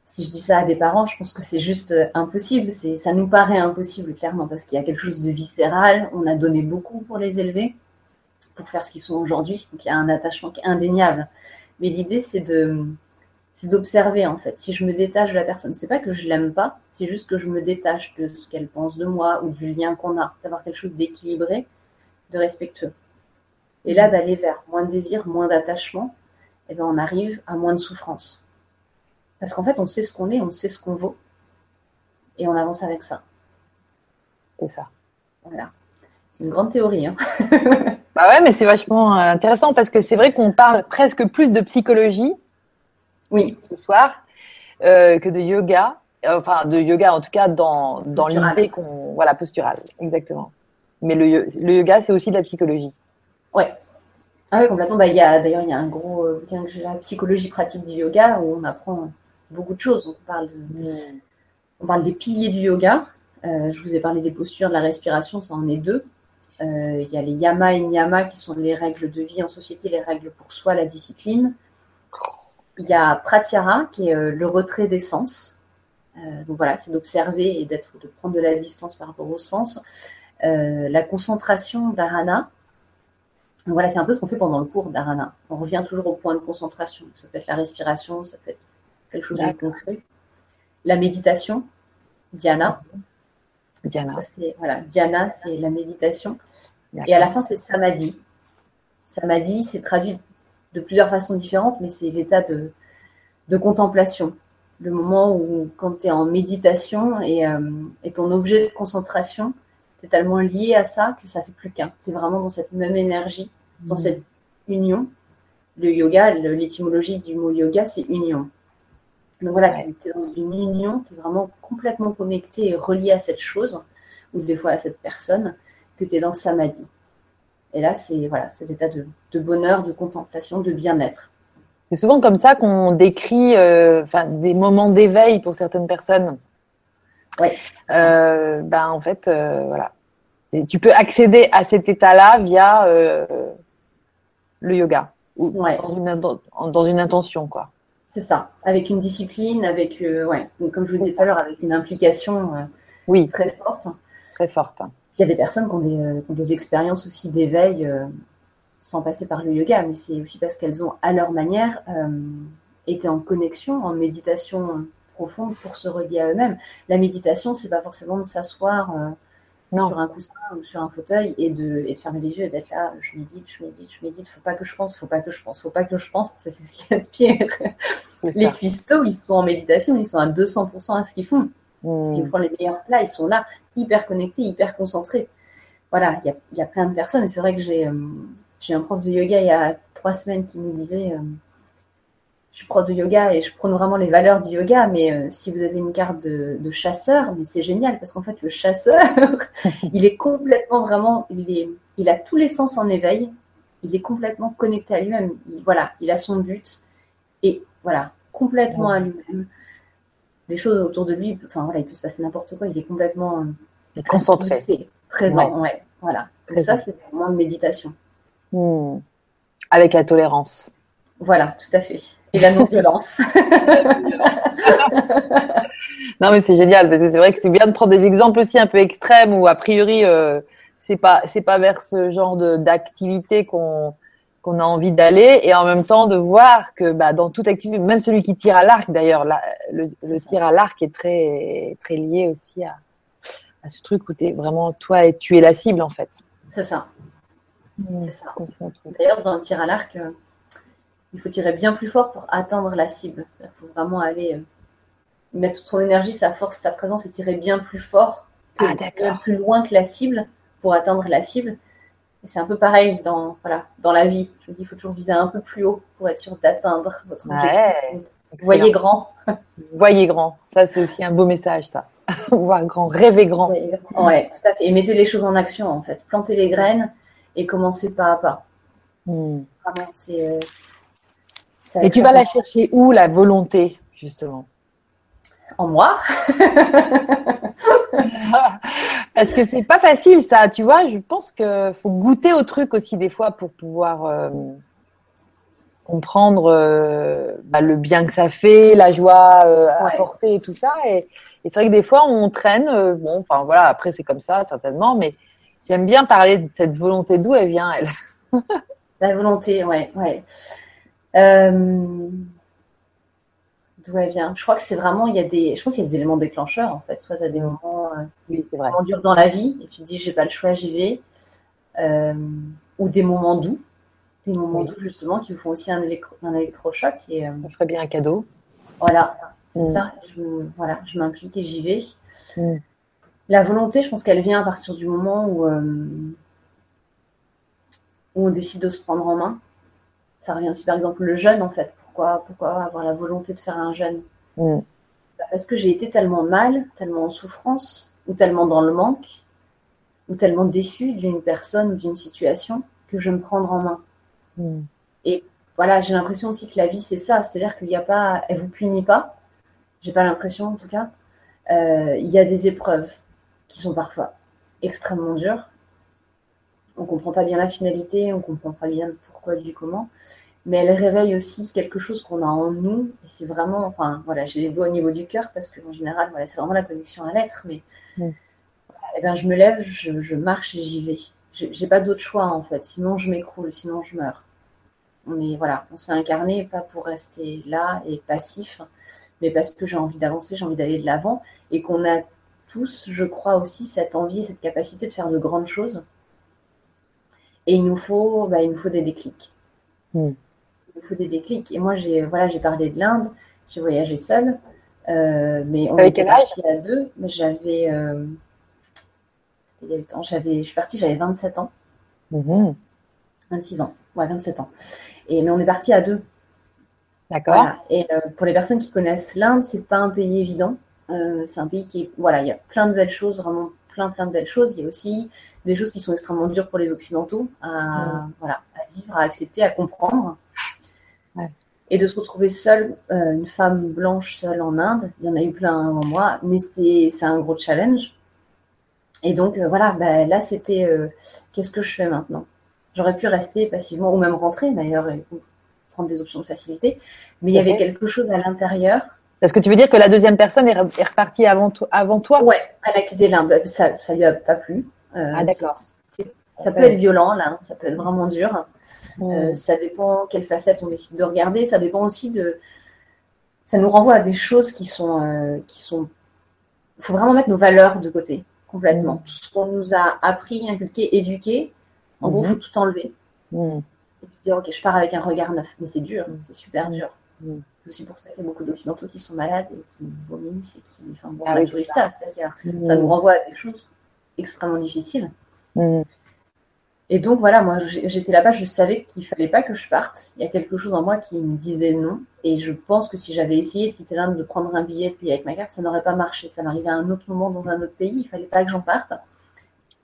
Si je dis ça à des parents, je pense que c'est juste impossible. C'est, ça nous paraît impossible, clairement, parce qu'il y a quelque chose de viscéral. On a donné beaucoup pour les élever, pour faire ce qu'ils sont aujourd'hui. Donc il y a un attachement qui est indéniable. Mais l'idée, c'est de, c'est d'observer en fait. Si je me détache de la personne, c'est pas que je l'aime pas, c'est juste que je me détache de ce qu'elle pense de moi ou du lien qu'on a, d'avoir quelque chose d'équilibré, de respectueux. Et là, d'aller vers moins de désir, moins d'attachement, eh ben, on arrive à moins de souffrance. Parce qu'en fait, on sait ce qu'on est, on sait ce qu'on vaut, et on avance avec ça. C'est ça. Voilà. C'est une grande théorie. Hein bah ouais, mais c'est vachement intéressant parce que c'est vrai qu'on parle presque plus de psychologie oui. ce soir euh, que de yoga. Enfin, de yoga en tout cas dans, dans l'idée qu'on. Voilà, postural, exactement. Mais le, le yoga, c'est aussi de la psychologie. Ouais. Ah oui, complètement. Bah, d'ailleurs, il y a un gros euh, bouquin que j'ai la psychologie pratique du yoga où on apprend beaucoup de choses. On parle, de, mm. on parle des piliers du yoga. Euh, je vous ai parlé des postures, de la respiration, ça en est deux. Il y a les yama et niyama qui sont les règles de vie en société, les règles pour soi, la discipline. Il y a pratyahara qui est euh, le retrait des sens. Euh, donc voilà, c'est d'observer et d'être, de prendre de la distance par rapport aux sens. Euh, la concentration dharana. voilà, c'est un peu ce qu'on fait pendant le cours dharana. On revient toujours au point de concentration. Ça peut être la respiration, ça peut être quelque chose de concret. La méditation, dhyana. Dhyana. c'est, voilà, dhyana, c'est la méditation. Et à la fin, c'est samadhi. Samadhi, c'est traduit de plusieurs façons différentes, mais c'est l'état de, de, contemplation. Le moment où, quand tu es en méditation et, euh, et, ton objet de concentration, tu es tellement lié à ça que ça fait plus qu'un. Tu es vraiment dans cette même énergie, dans mmh. cette union. Le yoga, l'étymologie du mot yoga, c'est union. Donc voilà, tu es dans une union, tu es vraiment complètement connecté et relié à cette chose, ou des fois à cette personne, que tu es dans le samadhi. Et là, c'est voilà, cet état de, bonheur, de contemplation, de bien-être. C'est souvent comme ça qu'on décrit euh, des moments d'éveil pour certaines personnes. Oui. Euh, ben, en fait, euh, voilà. tu peux accéder à cet état-là via le yoga ou dans, une, dans, une, intention, quoi. C'est ça, avec une discipline, avec, ouais, comme je vous disais tout à l'heure, avec une implication oui. très forte. Très forte. Il y a des personnes qui ont des, euh, des expériences aussi d'éveil euh, sans passer par le yoga, mais c'est aussi parce qu'elles ont, à leur manière, euh, été en connexion, en méditation profonde pour se relier à eux-mêmes. La méditation, c'est pas forcément de s'asseoir sur un coussin ou sur un fauteuil et de, et de fermer les yeux et d'être là, je médite, je médite, je médite, faut pas que je pense, faut pas que je pense, faut pas que je pense. Ça, c'est ce qu'il y a de pire. Les cuistots, ils sont en méditation, ils sont à 200% à ce qu'ils font. Mmh. Ils font les meilleurs plats, ils sont là hyper connecté, hyper concentré. Voilà, il y a, plein de personnes. Et c'est vrai que j'ai euh, j'ai un prof de yoga il y a trois semaines qui me disait euh, je suis prof de yoga et je prône vraiment les valeurs du yoga, mais euh, si vous avez une carte de, chasseur, mais c'est génial parce qu'en fait le chasseur, il est complètement vraiment, il est, il a tous les sens en éveil, il est complètement connecté à lui-même. Voilà, il a son but et voilà, complètement à lui-même les choses autour de lui, enfin voilà, il peut se passer n'importe quoi, il est complètement concentré, présent, ouais. voilà. ça, c'est un moment de méditation. Hmm. Avec la tolérance. Voilà, tout à fait. Et la non-violence. non, mais c'est génial parce que c'est vrai que c'est bien de prendre des exemples aussi un peu extrêmes où a priori euh, c'est pas c'est pas vers ce genre d'activité qu'on qu'on a envie d'aller et en même temps de voir que bah, dans toute activité, même celui qui tire à l'arc d'ailleurs, le, tir à l'arc est très, très lié aussi à, à ce truc où tu es vraiment toi et tu es la cible en fait. C'est ça. Mmh, ça. D'ailleurs, dans le tir à l'arc, euh, il faut tirer bien plus fort pour atteindre la cible. Il faut vraiment aller euh, mettre toute son énergie, sa force, sa présence et tirer bien plus fort, ah, plus loin que la cible pour atteindre la cible. Et c'est un peu pareil dans, voilà, dans la vie. Je me dis, il faut toujours viser un peu plus haut pour être sûr d'atteindre votre objectif. Voyez grand. Voyez grand. Ça, c'est aussi un beau message, ça. Voir grand, rêver grand. Ouais, tout à fait. Et mettez les choses en action, en fait. Plantez les graines et commencez pas à pas. Hmm. Vraiment, c'est. Euh, et tu vas la chercher où, la volonté, justement? En moi Parce que c'est pas facile, ça. Tu vois, je pense qu'il faut goûter au truc aussi, des fois, pour pouvoir. Euh, comprendre euh, bah, le bien que ça fait, la joie euh, à apporter et tout ça. Et, c'est vrai que des fois, on traîne. Euh, bon, enfin voilà, après c'est comme ça certainement, mais j'aime bien parler de cette volonté. D'où elle vient, elle La volonté, ouais, ouais. D'où elle vient Je crois que c'est vraiment, il y a des, je pense qu'il y a des éléments déclencheurs en fait. Soit tu as des moments, oui, c'est vrai. durs dans la vie et tu te dis j'ai pas le choix, j'y vais, ou des moments doux des moments doux justement qui vous font aussi un, un électrochoc. Et, euh, ferait bien un cadeau. Voilà, c'est mm. ça. Je, voilà, je m'implique et j'y vais. Mm. La volonté, je pense qu'elle vient à partir du moment où, euh, où on décide de se prendre en main. Ça revient aussi par exemple le jeûne en fait. Pourquoi, pourquoi avoir la volonté de faire un jeûne mm. bah, Parce que j'ai été tellement mal, tellement en souffrance, ou tellement dans le manque, ou tellement déçu d'une personne ou d'une situation que je me prendre en main. Hmm. Et voilà, j'ai l'impression aussi que la vie, c'est ça. C'est-à-dire qu'il n'y a pas, elle vous punit pas. J'ai pas l'impression, en tout cas. Euh, il y a des épreuves qui sont parfois extrêmement dures. On comprend pas bien la finalité, on comprend pas bien le pourquoi du comment. Mais elle réveille aussi quelque chose qu'on a en nous. Et c'est vraiment, enfin, voilà, j'ai les doigts au niveau du cœur parce qu'en général, voilà, c'est vraiment la connexion à l'être. Mais eh ben, je me lève, je, je marche et j'y vais j'ai pas d'autre choix en fait. Sinon, je m'écroule, sinon je meurs. On est voilà, on s'est incarné pas pour rester là et passif, mais parce que j'ai envie d'avancer, j'ai envie d'aller de l'avant et qu'on a tous, je crois aussi, cette envie, cette capacité de faire de grandes choses. Et il nous faut, bah, il nous faut des déclics. Il faut des déclics. Et moi, j'ai voilà, j'ai parlé de l'Inde, j'ai voyagé seule, euh, mais on Avec était parti à deux. Mais j'avais euh, il y a temps. J'avais, je suis partie, j'avais 27 ans. 26 mhm. ans. Ouais, 27 ans. Et, mais on est parti à deux. D'accord. Et euh, pour les personnes qui connaissent l'Inde, c'est pas un pays évident. Euh, c'est un pays qui est, voilà, il y a plein de belles choses, vraiment plein, plein de belles choses. Il y a aussi des choses qui sont extrêmement dures pour les Occidentaux à, mhm. voilà, à vivre, à accepter, à comprendre. Et de se retrouver seule, euh, une femme blanche seule en Inde, il y en a eu plein avant moi, mais c'est un gros challenge. Et donc, euh, voilà, bah, là, c'était euh, qu'est-ce que je fais maintenant? J'aurais pu rester passivement, ou même rentrer d'ailleurs, et prendre des options de facilité. Mais il y avait quelque chose à l'intérieur. Parce que tu veux dire que la deuxième personne est, repartie avant, avant toi? Ouais, elle a quitté l'Inde. Ça ne lui a pas plu. Ah, d'accord. Ça peut être violent, là. Ça peut être vraiment dur. Hmm. ça dépend quelle facette on décide de regarder. Ça dépend aussi de. Ça nous renvoie à des choses qui sont. qui sont... Il faut vraiment mettre nos valeurs de côté complètement. Tout ce qu'on nous a appris, inculqué, éduqué, en gros, il faut tout enlever. Et puis dire, ok, je pars avec un regard neuf. Mais c'est dur, c'est super dur. C'est aussi pour ça qu'il y a beaucoup d'Occidentaux qui sont malades et qui vomissent et qui. Enfin, bon, ah ça. Ça nous renvoie à des choses extrêmement difficiles. Et donc voilà, moi j'étais là-bas, je savais qu'il fallait pas que je parte. Il y a quelque chose en moi qui me disait non. Et je pense que si j'avais essayé de quitter l'Inde, de prendre un billet de payer avec ma carte, ça n'aurait pas marché. Ça m'arrivait à un autre moment dans un autre pays, il fallait pas que j'en parte.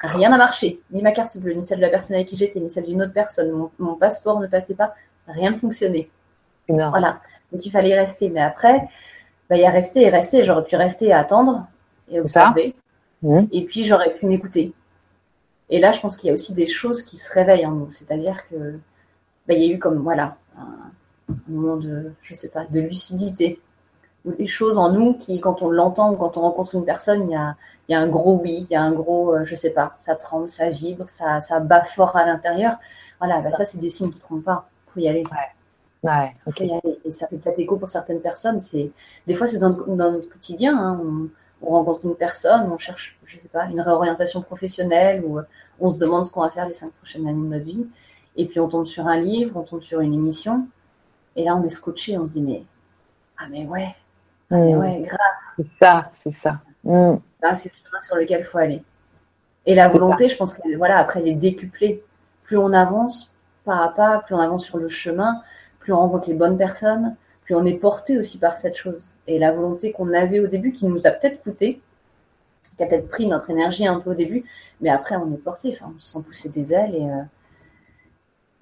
Rien n'a marché. Ni ma carte bleue, ni celle de la personne avec qui j'étais, ni celle d'une autre personne. Mon, passeport ne passait pas. Rien ne fonctionnait. Voilà. Donc il fallait y rester. Mais après, bah, il y a resté et rester. J'aurais pu rester et attendre et observer. Mmh. Et puis j'aurais pu m'écouter. Et là, je pense qu'il y a aussi des choses qui se réveillent en nous. C'est-à-dire que bah, il y a eu comme voilà un, moment de, je sais pas, de lucidité. Ou des choses en nous qui, quand on l'entend ou quand on rencontre une personne, il y a, il y a un gros oui, il y a un gros, euh, je sais pas, ça tremble, ça vibre, ça, ça bat fort à l'intérieur. Voilà, bah, ça, c'est des signes qui ne trompent pas. Faut y aller. Ouais. Ouais, Faut y aller. Et ça fait peut-être écho pour certaines personnes. C'est des fois c'est dans, dans, notre quotidien. Hein. On, on rencontre une personne, on cherche, je sais pas, une réorientation professionnelle ou on se demande ce qu'on va faire les cinq prochaines années de notre vie. Et puis on tombe sur un livre, on tombe sur une émission. Et là, on est scotché, on se dit, mais, ah, mais ouais, ah, mais mm. ouais, grave. C'est ça, c'est ça. Mm. c'est le chemin sur lequel il faut aller. Et la volonté, je pense que voilà, après, elle est décuplée. plus on avance pas à pas, plus on avance sur le chemin, plus on rencontre les bonnes personnes, on est porté aussi par cette chose. Et la volonté qu'on avait au début, qui nous a peut-être coûté, qui a peut-être pris notre énergie un peu au début, mais après on est porté, enfin, on se sent pousser des ailes et euh,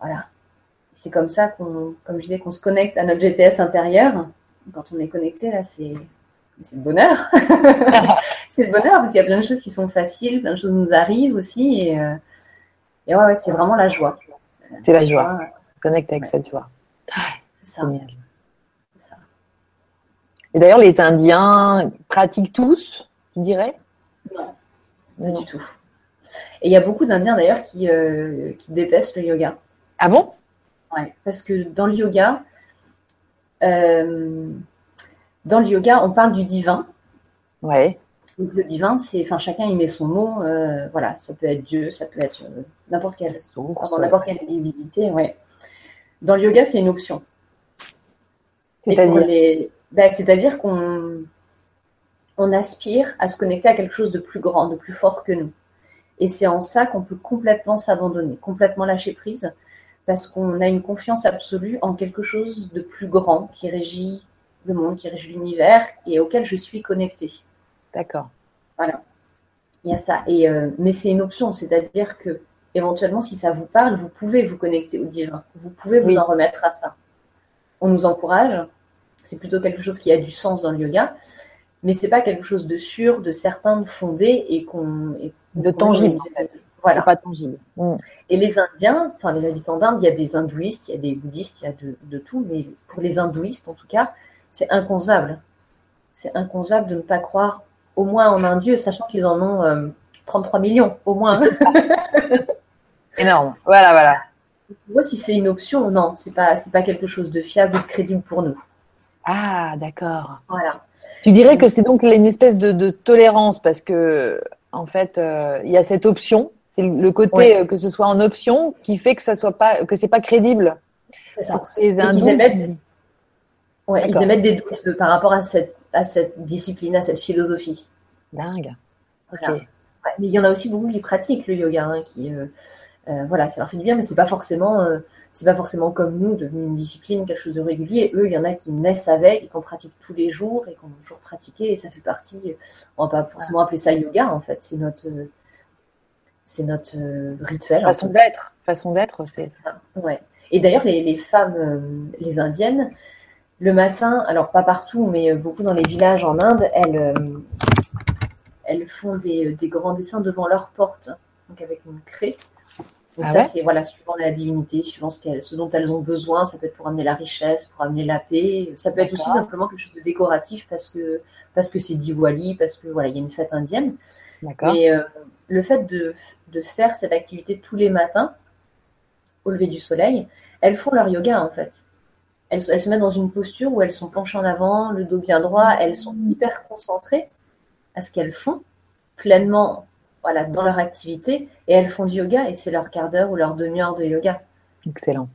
voilà. C'est comme ça qu'on, comme je disais, qu'on se connecte à notre GPS intérieur. Quand on est connecté, là, c'est, c'est le bonheur. c'est le bonheur parce qu'il y a plein de choses qui sont faciles, plein de choses nous arrivent aussi et, euh, et ouais, ouais c'est vraiment la joie. C'est la joie. Connecte avec cette joie. C'est ça. Génial. Et d'ailleurs, les Indiens pratiquent tous, tu dirais? Non, pas du tout. Et il y a beaucoup d'Indiens d'ailleurs qui, euh, qui détestent le yoga. Ah bon? Ouais, parce que dans le yoga, euh, dans le yoga, on parle du divin. Ouais. Donc le divin, c'est, enfin, chacun y met son mot. Euh, voilà, ça peut être Dieu, ça peut être n'importe quelle source, n'importe quelle divinité. Ouais. Dans le yoga, c'est une option. C'est-à-dire ben, C'est-à-dire qu'on on aspire à se connecter à quelque chose de plus grand, de plus fort que nous. Et c'est en ça qu'on peut complètement s'abandonner, complètement lâcher prise, parce qu'on a une confiance absolue en quelque chose de plus grand qui régit le monde, qui régit l'univers et auquel je suis connectée. D'accord. Voilà. Il y a ça. Et, euh, mais c'est une option, c'est-à-dire que éventuellement, si ça vous parle, vous pouvez vous connecter au divin. Vous pouvez vous en remettre à ça. On nous encourage. C'est plutôt quelque chose qui a du sens dans le yoga, mais c'est pas quelque chose de sûr, de certain, de fondé et qu'on de tangible. Voilà. Pas tangible. Mm. Et les Indiens, enfin les habitants d'Inde, il y a des hindouistes, il y a des bouddhistes, il y a de, tout, mais pour les hindouistes en tout cas, c'est inconcevable. C'est inconcevable de ne pas croire au moins en un dieu, sachant qu'ils en ont 33 euh, millions, au moins. Énorme. Voilà, voilà. Moi, si c'est une option, non, c'est pas, c'est pas quelque chose de fiable ou de crédible pour nous. Ah, d'accord. Voilà. Tu dirais que c'est donc une espèce de, tolérance parce que, en fait, euh, il y a cette option. C'est le côté euh, que ce soit en option qui fait que ça soit pas, que c'est pas crédible. C'est ça. ils, émettent, ouais, ils émettent des doutes par rapport à cette, à cette discipline, à cette philosophie. Dingue. mais il y en a aussi beaucoup qui pratiquent le yoga, hein, qui, euh, euh, voilà, ça leur fait du bien, mais c'est pas forcément, euh, c'est pas forcément comme nous, devenu une discipline, quelque chose de régulier. Eux, il y en a qui naissent avec et qu'on pratique tous les jours et qu'on a toujours pratiqué et ça fait partie. On va pas forcément appeler ça yoga en fait, c'est notre, c'est notre rituel. Façon d'être, façon d'être, c'est ça. Ouais. Et d'ailleurs, les, les, femmes, les indiennes, le matin, alors pas partout, mais beaucoup dans les villages en Inde, elles, elles font des, des grands dessins devant leur porte, donc avec une craie. Donc ah ça, c'est voilà, suivant la divinité, suivant ce, ce, dont elles ont besoin. Ça peut être pour amener la richesse, pour amener la paix. Ça peut être aussi simplement quelque chose de décoratif parce que parce que c'est Diwali, parce que voilà, il y a une fête indienne. Et euh, le fait de, de faire cette activité tous les matins, au lever du soleil, elles font leur yoga en fait. Elles, elles, se mettent dans une posture où elles sont penchées en avant, le dos bien droit, elles sont hyper concentrées à ce qu'elles font, pleinement voilà, dans leur activité et elles font du yoga et c'est leur quart d'heure ou leur demi-heure de yoga. Excellent.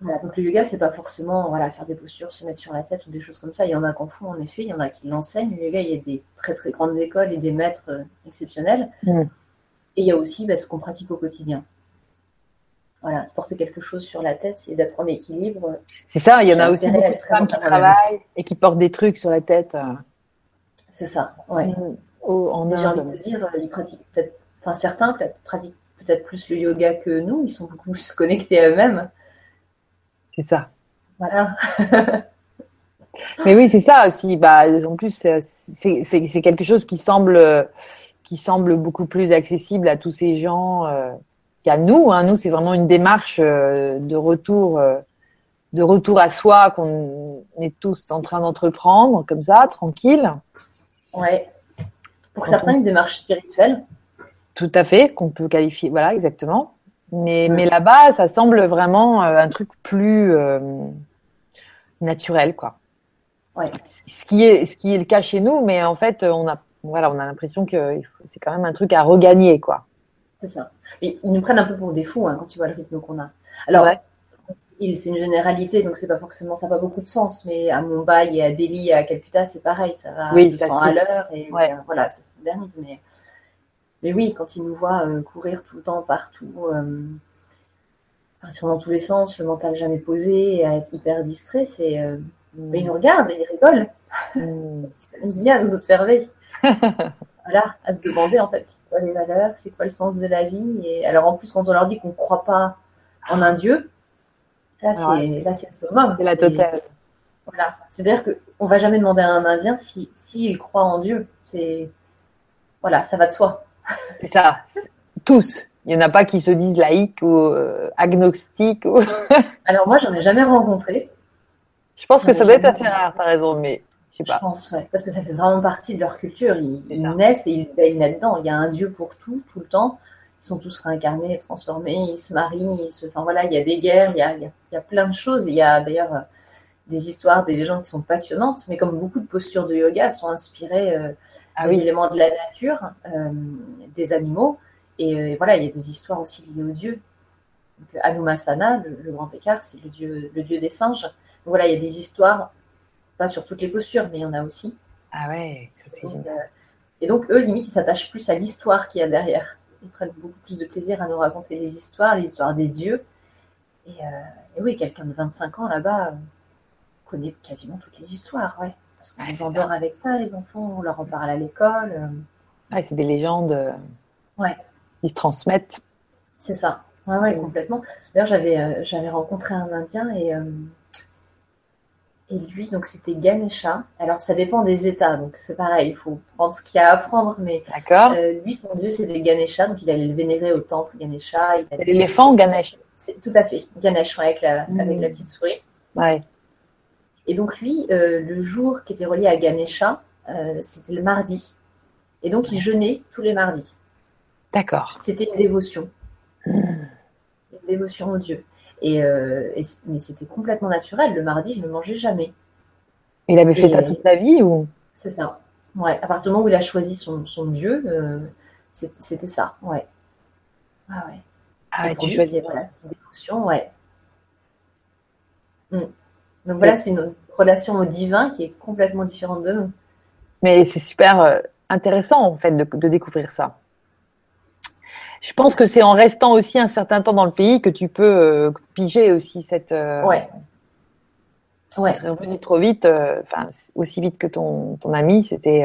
Voilà, donc le yoga, c'est pas forcément voilà, faire des postures, se mettre sur la tête ou des choses comme ça. Il y en a qui en font, en effet, il y en a qui l'enseignent. Le yoga, il y a des très très grandes écoles et des maîtres euh, exceptionnels. Mm. Et il y a aussi bah, ce qu'on pratique au quotidien. Voilà, porter quelque chose sur la tête et d'être en équilibre. C'est ça, il y en a aussi beaucoup de femmes qui travaillent et qui portent des trucs sur la tête. Euh. C'est ça, ouais. En J'ai envie de dire, ils pratiquent peut-être, enfin certains pratiquent peut-être plus le yoga que nous, ils sont beaucoup plus connectés à eux-mêmes. C'est ça. Voilà. Mais oui, c'est ça aussi. Bah, en plus, c'est quelque chose qui semble, qui semble beaucoup plus accessible à tous ces gens euh, qu'à nous. Hein. Nous, c'est vraiment une démarche euh, de retour, euh, de retour à soi qu'on est tous en train d'entreprendre, comme ça, tranquille. Ouais. Pour certains, une démarche spirituelle. Tout à fait, qu'on peut qualifier, voilà, exactement. Mais, mais là-bas, ça semble vraiment euh, un truc plus euh, naturel, quoi. Ouais. Ce qui est, ce qui est le cas chez nous, mais en fait, on a, voilà, on a l'impression que c'est quand même un truc à regagner, quoi. C'est ça. ils nous prennent un peu pour des fous hein, quand tu vois le rythme qu'on a. Alors, ouais c'est une généralité, donc c'est pas forcément, ça n'a pas beaucoup de sens, mais à Mumbai et à Delhi et à Calcutta, c'est pareil, ça va oui, à l'heure et euh, voilà, ça se modernise. Mais, mais oui, quand ils nous voient euh, courir tout le temps partout, euh, partir dans tous les sens, le mental jamais posé, à être hyper distrait, c'est euh, mais ils nous regardent et ils rigolent. Mm. ils s'amusent bien à nous observer. voilà, à se demander en fait c'est quoi les valeurs, c'est quoi le sens de la vie. Et alors en plus quand on leur dit qu'on ne croit pas en un dieu, là c'est là c'est le C'est la totale. Voilà, c'est-à-dire qu'on va jamais demander à un Indien si s'il croit en Dieu. C'est voilà, ça va de soi. C'est ça. Tous. Il n'y en a pas qui se disent laïcs ou euh, agnostiques. Ou... Alors moi, j'en ai jamais rencontré. Je pense que ça doit être assez rare, t'as raison, mais je sais pas. Je pense, ouais, parce que ça fait vraiment partie de leur culture. Ils, naissent et ils baignent là-dedans. Il y a un Dieu pour tout, tout le temps. Ils sont tous réincarnés, transformés, ils se marient, ils se... enfin voilà, il y a des guerres, il y a, il y a plein de choses. Il y a d'ailleurs euh, des histoires, des légendes qui sont passionnantes, mais comme beaucoup de postures de yoga sont inspirées euh, ah des éléments de la nature, euh, des animaux, et voilà, il y a des histoires aussi liées aux dieux. Donc, Anumasana, le, grand écart, c'est le dieu, le dieu des singes voilà, il y a des histoires, pas sur toutes les postures, mais il y en a aussi. Ah ouais, ça c'est génial. Euh, et donc, eux, limite, ils s'attachent plus à l'histoire qu'il y a derrière. Ils prennent beaucoup plus de plaisir à nous raconter des histoires, les histoires des dieux. Et, euh, oui, quelqu'un de 25 ans là-bas euh, connaît quasiment toutes les histoires, ouais. Parce qu'on les endort avec ça, les enfants, on leur en parle à l'école. Ah, c'est des légendes ouais. qui se transmettent. C'est ça. Ouais, ouais, complètement. D'ailleurs, j'avais, j'avais rencontré un Indien et et lui, donc c'était Ganesha. Alors ça dépend des États, donc c'est pareil, il faut prendre ce qu'il y a à apprendre. Mais euh, lui, son dieu, c'était Ganesha, donc il allait le vénérer au temple Ganesha. L'éléphant Ganesh Tout à fait, Ganesh, avec, la, hmm. avec la petite souris. Ouais. Et donc lui, euh, le jour qui était relié à Ganesha, euh, c'était le mardi. Et donc il jeûnait tous les mardis. D'accord. C'était une dévotion. Hmm. Une dévotion au dieu. Euh, et, mais c'était complètement naturel. Le mardi, je ne mangeais jamais. Il avait fait ça toute sa vie ou? C'est ça. Ouais. À partir du moment où il a choisi son, son dieu, euh, c'était ça. Ouais. Ah ouais. Ah ouais, tu choisis. Voilà, c'est dévotion, ouais. Mm. Donc voilà, c'est une relation au divin qui est complètement différente de nous. Mais c'est super euh, intéressant en fait de, de découvrir ça je pense que c'est en restant aussi un certain temps dans le pays que tu peux euh, piger aussi cette. Euh, ouais. Ouais. serait revenu trop vite, euh, enfin aussi vite que ton, ton ami, c'était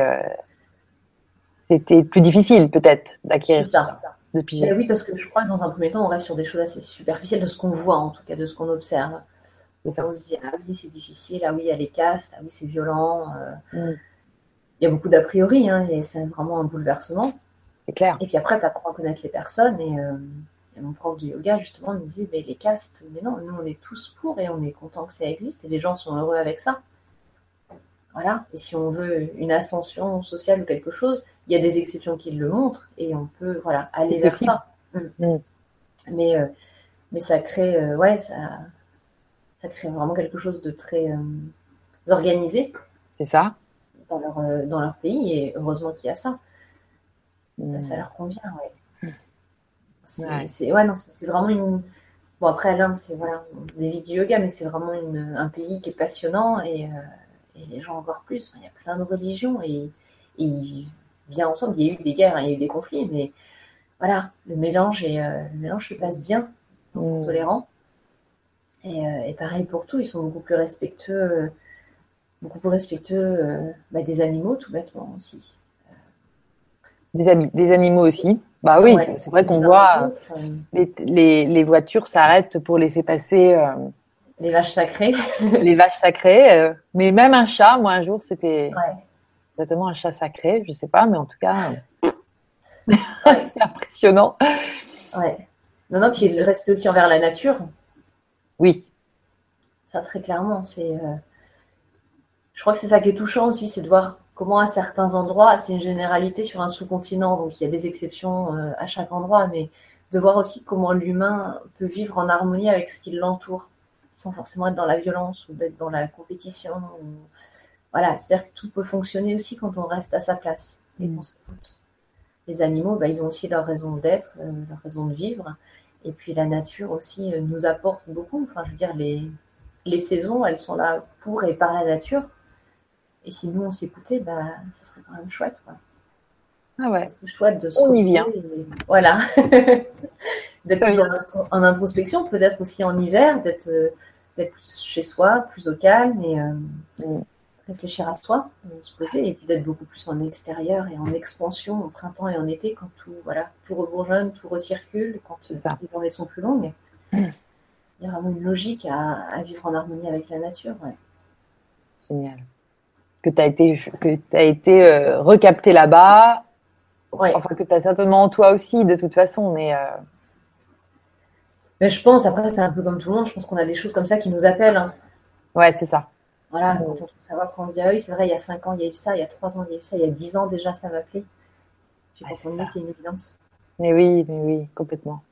c'était plus difficile peut-être d'acquérir ça, de piger. oui, parce que je crois que dans un premier temps, on reste sur des choses assez superficielles de ce qu'on voit, en tout cas de ce qu'on observe. Ça. On se dit ah oui c'est difficile, ah oui il y a les castes, ah oui c'est violent. Mm. Il y a beaucoup d'a priori, hein, c'est vraiment un bouleversement. C'est clair. Et puis après, tu apprends à connaître les personnes. Et, euh, mon prof de yoga, justement, me disait mais les castes, mais non, nous, on est tous pour et on est content que ça existe et les gens sont heureux avec ça. Voilà. Et si on veut une ascension sociale ou quelque chose, il y a des exceptions qui le montrent et on peut voilà, aller vers ça. Mm. Mm. Mais, euh, mais ça crée, euh, ouais, ça, ça crée vraiment quelque chose de très organisé. C'est ça. Dans leur, dans leur pays et heureusement qu'il y a ça. Mm. Ça leur convient, ouais. C'est ouais. non, c'est vraiment une. Bon, après, l'Inde, c'est voilà, des vies du yoga, mais c'est vraiment une, un pays qui est passionnant et, euh, et, les gens encore plus. Il y a plein de religions et, et ils viennent ensemble. Il y a eu des guerres, hein, il y a eu des conflits, mais voilà, le mélange, et, euh, le mélange se passe bien. Ils sont mm. tolérants. Et, euh, et, pareil pour tout, ils sont beaucoup plus respectueux, beaucoup plus respectueux bah, des animaux, tout bêtement aussi. Des, des animaux aussi. Bah oui, c'est vrai qu'on voit les, les, les, voitures s'arrêtent pour laisser passer. Euh, les vaches sacrées. les vaches sacrées. Euh, mais même un chat, moi un jour c'était exactement un chat sacré, je sais pas, mais en tout cas, c'est impressionnant. Ouais. Non, non, puis le respect aussi envers la nature. Oui. Ça très clairement, c'est. Euh, je crois que c'est ça qui est touchant aussi, c'est de voir comment à certains endroits, c'est une généralité sur un sous-continent, donc il y a des exceptions euh, à chaque endroit, mais de voir aussi comment l'humain peut vivre en harmonie avec ce qui l'entoure, sans forcément être dans la violence ou d'être dans la compétition. Voilà, c'est-à-dire que tout peut fonctionner aussi quand on reste à sa place et mm. qu'on s'écoute. Les animaux, bah, ils ont aussi leur raison d'être, euh, leur raison de vivre. Et puis la nature aussi euh, nous apporte beaucoup. Enfin, je veux dire, les, les saisons, elles sont là pour et par la nature. Et si nous, on s'écoutait, bah, ça serait quand même chouette. Quoi. Ah ouais. C'est chouette de se On y vient. Voilà. d'être plus en, introspection, peut-être aussi en hiver, d'être euh, chez soi, plus au calme et euh, mm. réfléchir à soi, euh, se poser, et puis d'être beaucoup plus en extérieur et en expansion au printemps et en été quand tout, voilà, tout rebourgeonne, tout recircule, quand les journées sont plus longues. Mm. Il y a vraiment une logique à, vivre en harmonie avec la nature. Génial. Que tu as été, que as été recapté là-bas. Enfin, que tu as certainement en toi aussi, de toute façon, mais. Mais je pense, après, c'est un peu comme tout le monde, je pense qu'on a des choses comme ça qui nous appellent. Hein. Ouais, c'est ça. Voilà, quand on trouve savoir quand on se dit, ah oui, c'est vrai, il y a 5 ans, il y a eu ça, il y a 3 ans, il y a eu ça, il y a 10 ans déjà, ça m'appelait. Puis quand on c'est une évidence. Mais oui, mais oui, complètement.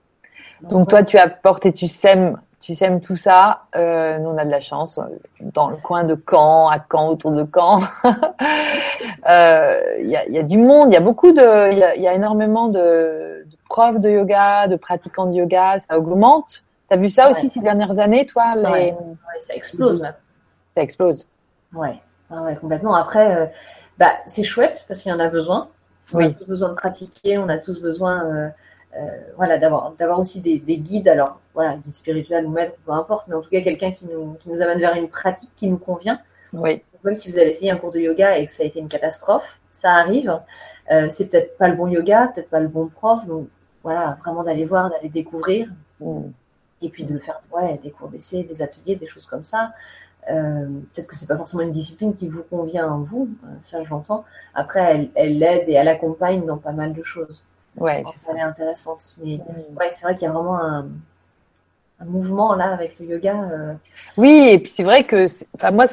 Donc, toi, tu apportes et tu sèmes, tu sèmes tout ça. Euh, nous, on a de la chance dans le coin de Caen, à Caen, autour de Caen. Euh, il y, a, y, a, du monde, il y a beaucoup de, il y a, y a énormément de, profs de yoga, de pratiquants de yoga, ça augmente. Tu as vu ça aussi ces dernières années, toi les... Ça explose même. Ça explose. Ouais, ouais complètement. Après, euh, bah, c'est chouette parce qu'il y en a besoin. On a tous besoin de pratiquer, on a tous besoin euh, euh, voilà, d'avoir, d'avoir aussi des, guides, alors voilà, guides spirituels ou maîtres, peu importe, mais en tout cas quelqu'un qui nous, qui nous amène vers une pratique qui nous convient. Oui. Même si vous avez essayé un cours de yoga et que ça a été une catastrophe, ça arrive. c'est peut-être pas le bon yoga, peut-être pas le bon prof, donc voilà, vraiment d'aller voir, d'aller découvrir. Mm. Et puis de faire ouais, des cours d'essai, des ateliers, des choses comme ça. Euh, peut-être que c'est pas forcément une discipline qui vous convient à vous, euh, ça j'entends. Après, elle, l'aide et elle accompagne dans pas mal de choses. Ouais, c'est ça. Elle est intéressante. Mais ouais, c'est vrai qu'il y a vraiment un, un, mouvement là avec le yoga. Euh. Oui, et puis c'est vrai que, enfin moi,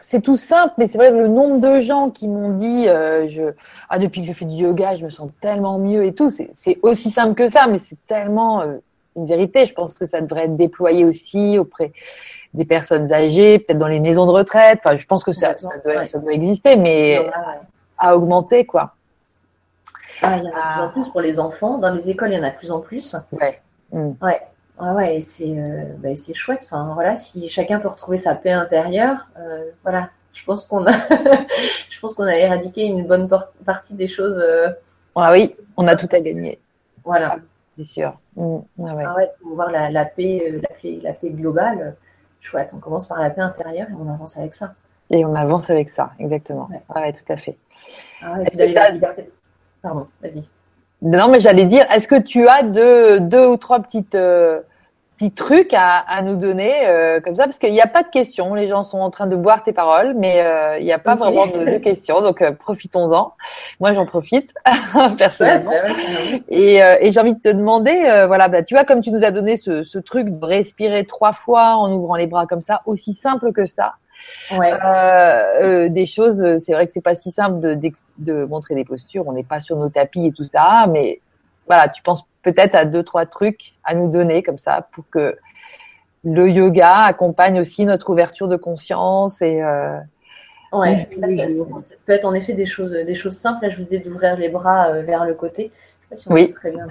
c'est tout simple, mais c'est vrai que le nombre de gens qui m'ont dit, euh, je, ah, depuis que je fais du yoga, je me sens tellement mieux et tout, c'est aussi simple que ça, mais c'est tellement euh, une vérité. Je pense que ça devrait être déployé aussi auprès des personnes âgées, peut-être dans les maisons de retraite. Enfin, je pense que ça, ça, doit, ça doit exister, mais à augmenter, quoi. Ah, il y en a de plus en plus pour les enfants. Dans les écoles, il y en a de plus en plus. Ouais. Mm. Ouais. Ouais, ouais, c'est euh, bah, c'est chouette. Enfin, voilà, si chacun peut retrouver sa paix intérieure, euh, voilà, je pense qu'on a, je pense qu'on a éradiqué une bonne partie des choses. Euh, ah oui, on a tout à gagner. Voilà, ah, c'est sûr. Mmh. Ah ouais. Ah ouais, pour voir la, la paix, la paix, la paix globale. Chouette. On commence par la paix intérieure et on avance avec ça. Et on avance avec ça, exactement. Ouais, ah ouais tout à fait. Ah ouais, la liberté. Pardon, vas-y. Non, mais j'allais dire, est-ce que tu as deux, deux ou trois petites petits trucs à, à nous donner euh, comme ça? Parce qu'il n'y a pas de questions. Les gens sont en train de boire tes paroles, mais euh, il n'y a pas vraiment de, de, questions. Donc euh, profitons-en. Moi, j'en profite personnellement. et, et j'ai envie de te demander, voilà, bah, tu vois, comme tu nous as donné ce, ce, truc de respirer trois fois en ouvrant les bras comme ça, aussi simple que ça. Ouais. des choses, c'est vrai que c'est pas si simple de, de, de montrer des postures. On n'est pas sur nos tapis et tout ça, mais voilà, tu penses peut-être à deux, trois trucs à nous donner comme ça pour que le yoga accompagne aussi notre ouverture de conscience et euh, ouais, ça, peut être en effet des choses, des choses simples. Là, je vous disais d'ouvrir les bras euh, vers le côté. Je sais pas si on oui. Très bien.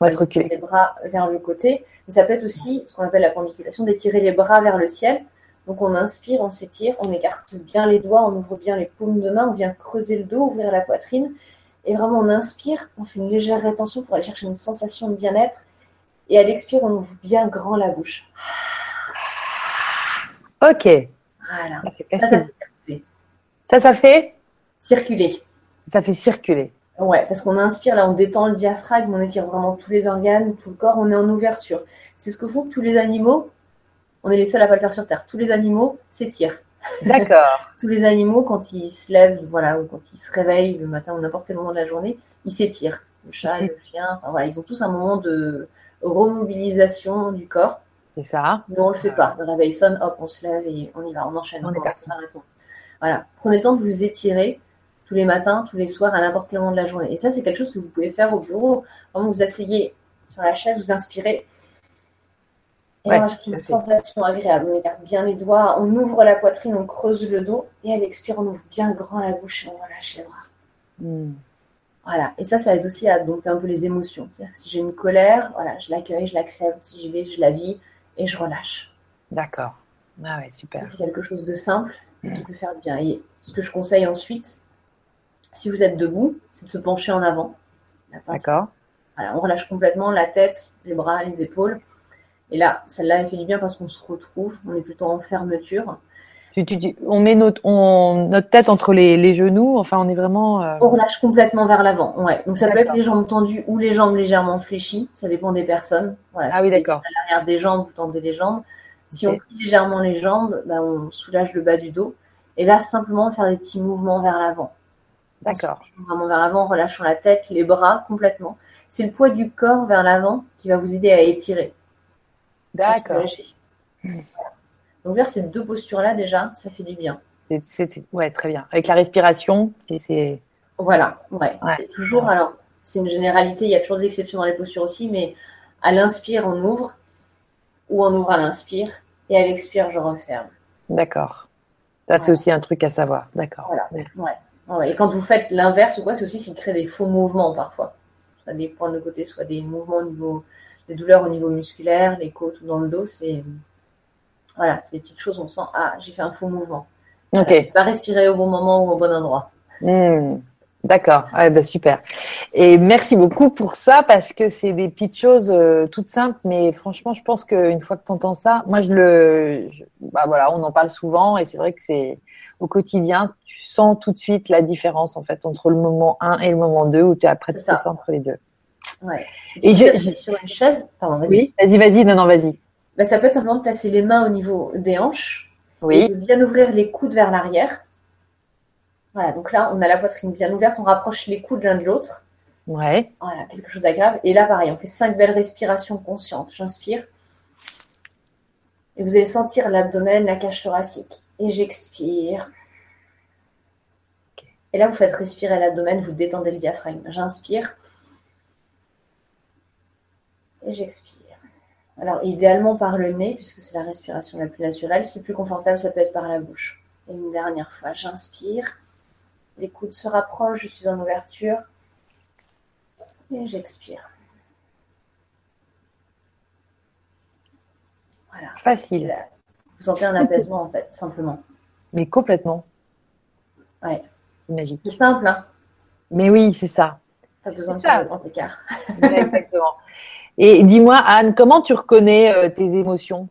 On va se reculer. Les bras vers le côté. Mais ça peut être aussi ce qu'on appelle la pendiculation, d'étirer les bras vers le ciel. Donc on inspire, on s'étire, on écarte bien les doigts, on ouvre bien les paumes de main, on vient creuser le dos, ouvrir la poitrine. Et vraiment, on inspire, on fait une légère rétention pour aller chercher une sensation de bien-être. Et à l'expire, on ouvre bien grand la bouche. Ok. Voilà. Ça, ça, fait circuler. Ça fait circuler. Ouais, parce qu'on inspire, là, on détend le diaphragme, on étire vraiment tous les organes, tout le corps, on est en ouverture. C'est ce que font tous les animaux. On est les seuls à pas le faire sur Terre. Tous les animaux s'étirent. D'accord. Tous les animaux, quand ils se lèvent, voilà, ou quand ils se réveillent le matin ou n'importe quel moment de la journée, ils s'étirent. Le chat, le chien, voilà, ils ont tous un moment de remobilisation du corps. C'est ça. Nous, on le fait pas. Le réveil sonne, hop, on se lève et on y va, on enchaîne. On, est parti. Voilà. Prenez le temps de vous étirer tous les matins, tous les soirs, à n'importe quel moment de la journée. Et ça, c'est quelque chose que vous pouvez faire au bureau. Vraiment, vous asseyez sur la chaise, vous inspirez et ouais, on une sensation agréable. On écarte bien les doigts, on ouvre la poitrine, on creuse le dos. Et à l'expire, on ouvre bien grand la bouche et on relâche les bras. Voilà. Et ça, ça aide aussi à dompter un peu les émotions. Si j'ai une colère, voilà, je l'accueille, je l'accepte. Si j'y vais, je la vis et je relâche. D'accord. Ah ouais, super. C'est quelque chose de simple qui peut faire du bien. Et ce que je conseille ensuite, Si vous êtes debout, c'est de se pencher en avant. D'accord. on relâche complètement la tête, les bras, les épaules. Et là, celle-là, elle fait du bien parce qu'on se retrouve, on est plutôt en fermeture. on met notre, notre tête entre les, genoux, enfin, on est vraiment. Euh, on relâche complètement vers l'avant. Ouais. Donc, ça peut être les jambes tendues ou les jambes légèrement fléchies. Ça dépend des personnes. Voilà, ah oui, d'accord. À l'arrière des jambes, vous tendez les jambes. Si on plie légèrement les jambes, ben, on soulage le bas du dos. Et là, simplement faire des petits mouvements vers l'avant. D'accord. Vraiment vers l'avant, en relâchant la tête, les bras complètement. C'est le poids du corps vers l'avant qui va vous aider à étirer. D'accord. Donc vers ces deux postures-là déjà, ça fait du bien. C'est, ouais, très bien. Avec la respiration, et c'est. Voilà, ouais. Toujours, alors, c'est une généralité, il y a toujours des exceptions dans les postures aussi, mais à l'inspire, on ouvre, ou on ouvre à l'inspire, et à l'expire, je referme. D'accord. Ça, c'est aussi un truc à savoir. D'accord. Voilà. Ouais. Et quand vous faites l'inverse ou quoi, c'est aussi ce qui crée des faux mouvements parfois. Soit des points de côté, soit des mouvements au niveau des douleurs au niveau musculaire, les côtes ou dans le dos, c'est voilà, c'est des petites choses, on sent ah j'ai fait un faux mouvement. Ok. pas respirer au bon moment ou au bon endroit. Hmm. D'accord, ouais, bah super. Et merci beaucoup pour ça parce que c'est des petites choses euh, toutes simples, mais franchement, je pense qu'une fois que tu entends ça, moi je le, bah voilà, on en parle souvent et c'est vrai que c'est au quotidien, tu sens tout de suite la différence en fait entre le moment 1 et le moment 2 où tu as pratiqué ça. ça entre les deux. Ouais. Et, je, sur une chaise, pardon, vas-y. Oui, vas-y, vas-y, non, non, vas-y. Bah, ça peut être simplement de placer les mains au niveau des hanches. Oui. Et de bien ouvrir les coudes vers l'arrière. Voilà, donc là, on a la poitrine bien ouverte, on rapproche les coudes l'un de l'autre. Ouais. Voilà, quelque chose d'agréable. Et là, pareil, on fait cinq belles respirations conscientes. J'inspire. Et vous allez sentir l'abdomen, la cage thoracique. Et j'expire. Et là, vous faites respirer l'abdomen, vous détendez le diaphragme. J'inspire et j'expire. Alors, idéalement par le nez, puisque c'est la respiration la plus naturelle. Si plus confortable, ça peut être par la bouche. Et une dernière fois, j'inspire. Les coudes se rapprochent, je suis en ouverture. Et j'expire. Voilà. Facile. Vous sentez un apaisement, en fait, simplement. Mais complètement. Ouais. Magique. C'est simple, hein Mais oui, c'est ça. Pas besoin de faire grand écart. Exactement. Et dis-moi, Anne, comment tu reconnais euh, tes émotions?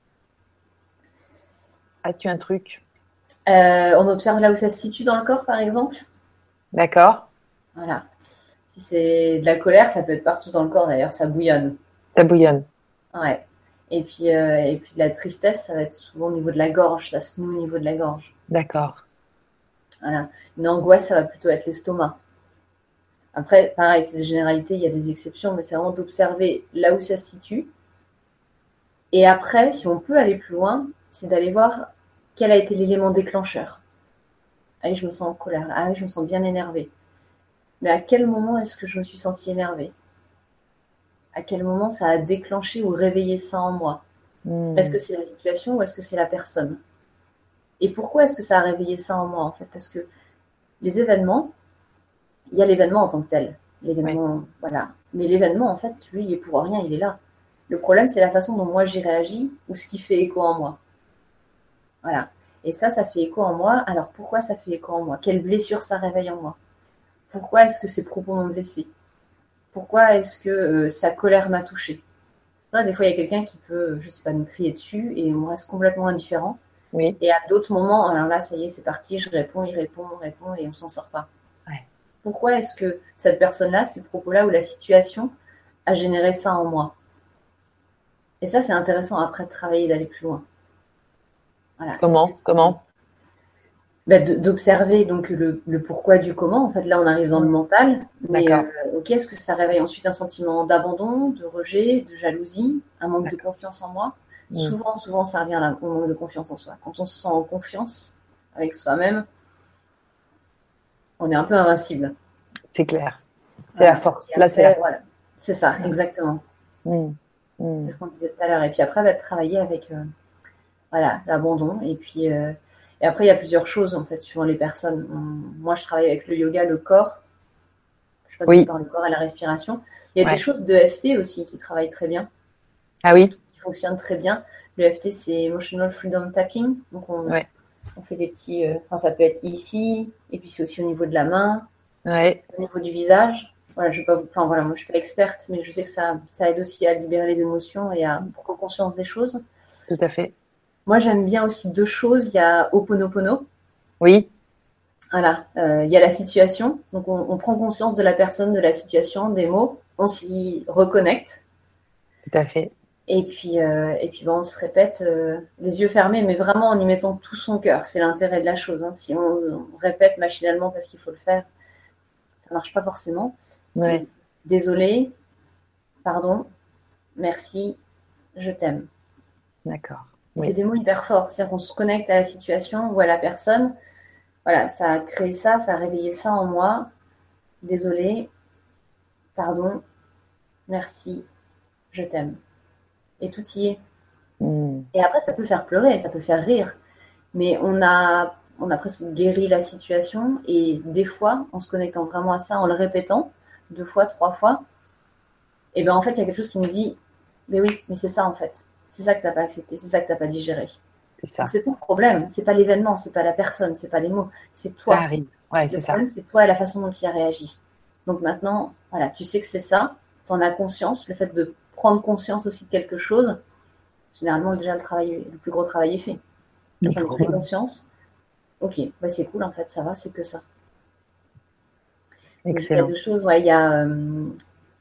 As-tu un truc? Euh, On observe là où ça se situe dans le corps, par exemple? D'accord. Voilà. Si c'est de la colère, ça peut être partout dans le corps d'ailleurs, ça bouillonne. Ça bouillonne. Ouais. Et puis, euh, et puis la tristesse, ça va être souvent au niveau de la gorge, ça se noue au niveau de la gorge. D'accord. Voilà. Une angoisse, ça va plutôt être l'estomac. Après, pareil, c'est des généralités, il y a des exceptions, mais c'est vraiment d'observer là où ça se situe. Et après, si on peut aller plus loin, c'est d'aller voir quel a été l'élément déclencheur. Ah je me sens en colère. Ah je me sens bien énervée. Mais à quel moment est-ce que je me suis sentie énervée? À quel moment ça a déclenché ou réveillé ça en moi hmm. Est-ce que c'est la situation ou est-ce que c'est la personne? Et pourquoi est-ce que ça a réveillé ça en moi en fait? Parce que les événements, il y a l'événement en tant que tel. L'événement, voilà. Mais l'événement, en fait, lui, il est pour rien, il est là. Le problème, c'est la façon dont moi j'ai réagi ou ce qui fait écho en moi. Voilà. Et ça, ça fait écho en moi. Alors pourquoi ça fait écho en moi? Quelle blessure ça réveille en moi? Pourquoi est-ce que ces propos m'ont blessé Pourquoi est-ce que euh, sa colère m'a touché Des fois, il y a quelqu'un qui peut, je sais pas, nous crier dessus et on reste complètement indifférent. Oui. Et à d'autres moments, alors là, ça y est, c'est parti, je réponds, il répond, on répond et on s'en sort pas. Pourquoi est-ce que cette personne-là, ces propos-là ou la situation a généré ça en moi? Et ça, c'est intéressant après de travailler, d'aller plus loin. Comment? Comment? Bah, D'observer donc le, pourquoi du comment. En fait, là, on arrive dans le mental. Mais euh, ok, est-ce que ça réveille ensuite un sentiment d'abandon, de rejet, de jalousie, un manque de confiance en moi? Mm. Souvent, souvent, ça revient au manque de confiance en soi. Quand on se sent en confiance avec soi-même, on est un peu invincible. C'est clair. C'est la force. Là, c'est C'est ça, exactement. Mm. Mm. C'est ce qu'on disait tout à l'heure. Et puis après, va travailler avec euh, voilà l'abandon. Et puis euh, et après, il y a plusieurs choses en fait suivant les personnes. moi, je travaille avec le yoga, le corps. Je passe oui. par le corps et la respiration. Il y a des choses de FT aussi qui travaillent très bien. Ah oui. Qui fonctionnent très bien. Le FT, c'est Emotional Freedom Tapping. Donc on, on fait des petits. Euh, enfin, ça peut être ici, et puis c'est aussi au niveau de la main. Ouais. Au niveau du visage, voilà, je pas, enfin voilà, moi je suis pas experte, mais je sais que ça, ça aide aussi à libérer les émotions et à prendre conscience des choses. Tout à fait. Moi j'aime bien aussi deux choses. Il y a Oponopono. Oui. Voilà, euh, il y a la situation. Donc on, on, prend conscience de la personne, de la situation, des mots. On s'y reconnecte. Tout à fait. Et puis, euh, et puis bon, on se répète euh, les yeux fermés, mais vraiment en y mettant tout son cœur. C'est l'intérêt de la chose. Hein. Si on, on, répète machinalement parce qu'il faut le faire, ça marche pas forcément. Ouais. Désolé, pardon, merci, je t'aime. D'accord. Oui. C'est des mots hyper forts. C'est-à-dire qu'on se connecte à la situation ou à la personne. Voilà, ça a créé ça, ça a réveillé ça en moi. Désolé, pardon, merci, je t'aime. Et tout y est. Mm. Et après, ça peut faire pleurer, ça peut faire rire. Mais on a, on a presque guéri la situation. Et des fois, en se connectant vraiment à ça, en le répétant, deux fois, trois fois, et bien en fait, il y a quelque chose qui nous dit, mais oui, mais c'est ça en fait. C'est ça que tu n'as pas accepté, c'est ça que tu n'as pas digéré. C'est ton problème, c'est pas l'événement, c'est pas la personne, c'est pas les mots, c'est toi. Ça arrive. Ouais, c'est ça. C'est toi et la façon dont tu as réagi. Donc maintenant, voilà, tu sais que c'est ça, tu en as conscience, le fait de prendre conscience aussi de quelque chose, généralement déjà le travail, le plus gros travail est fait. J'en ai pris conscience. Ok, bah c'est cool en fait, ça va, c'est que ça. Excellent. Donc, il y a deux choses, ouais, il y a euh,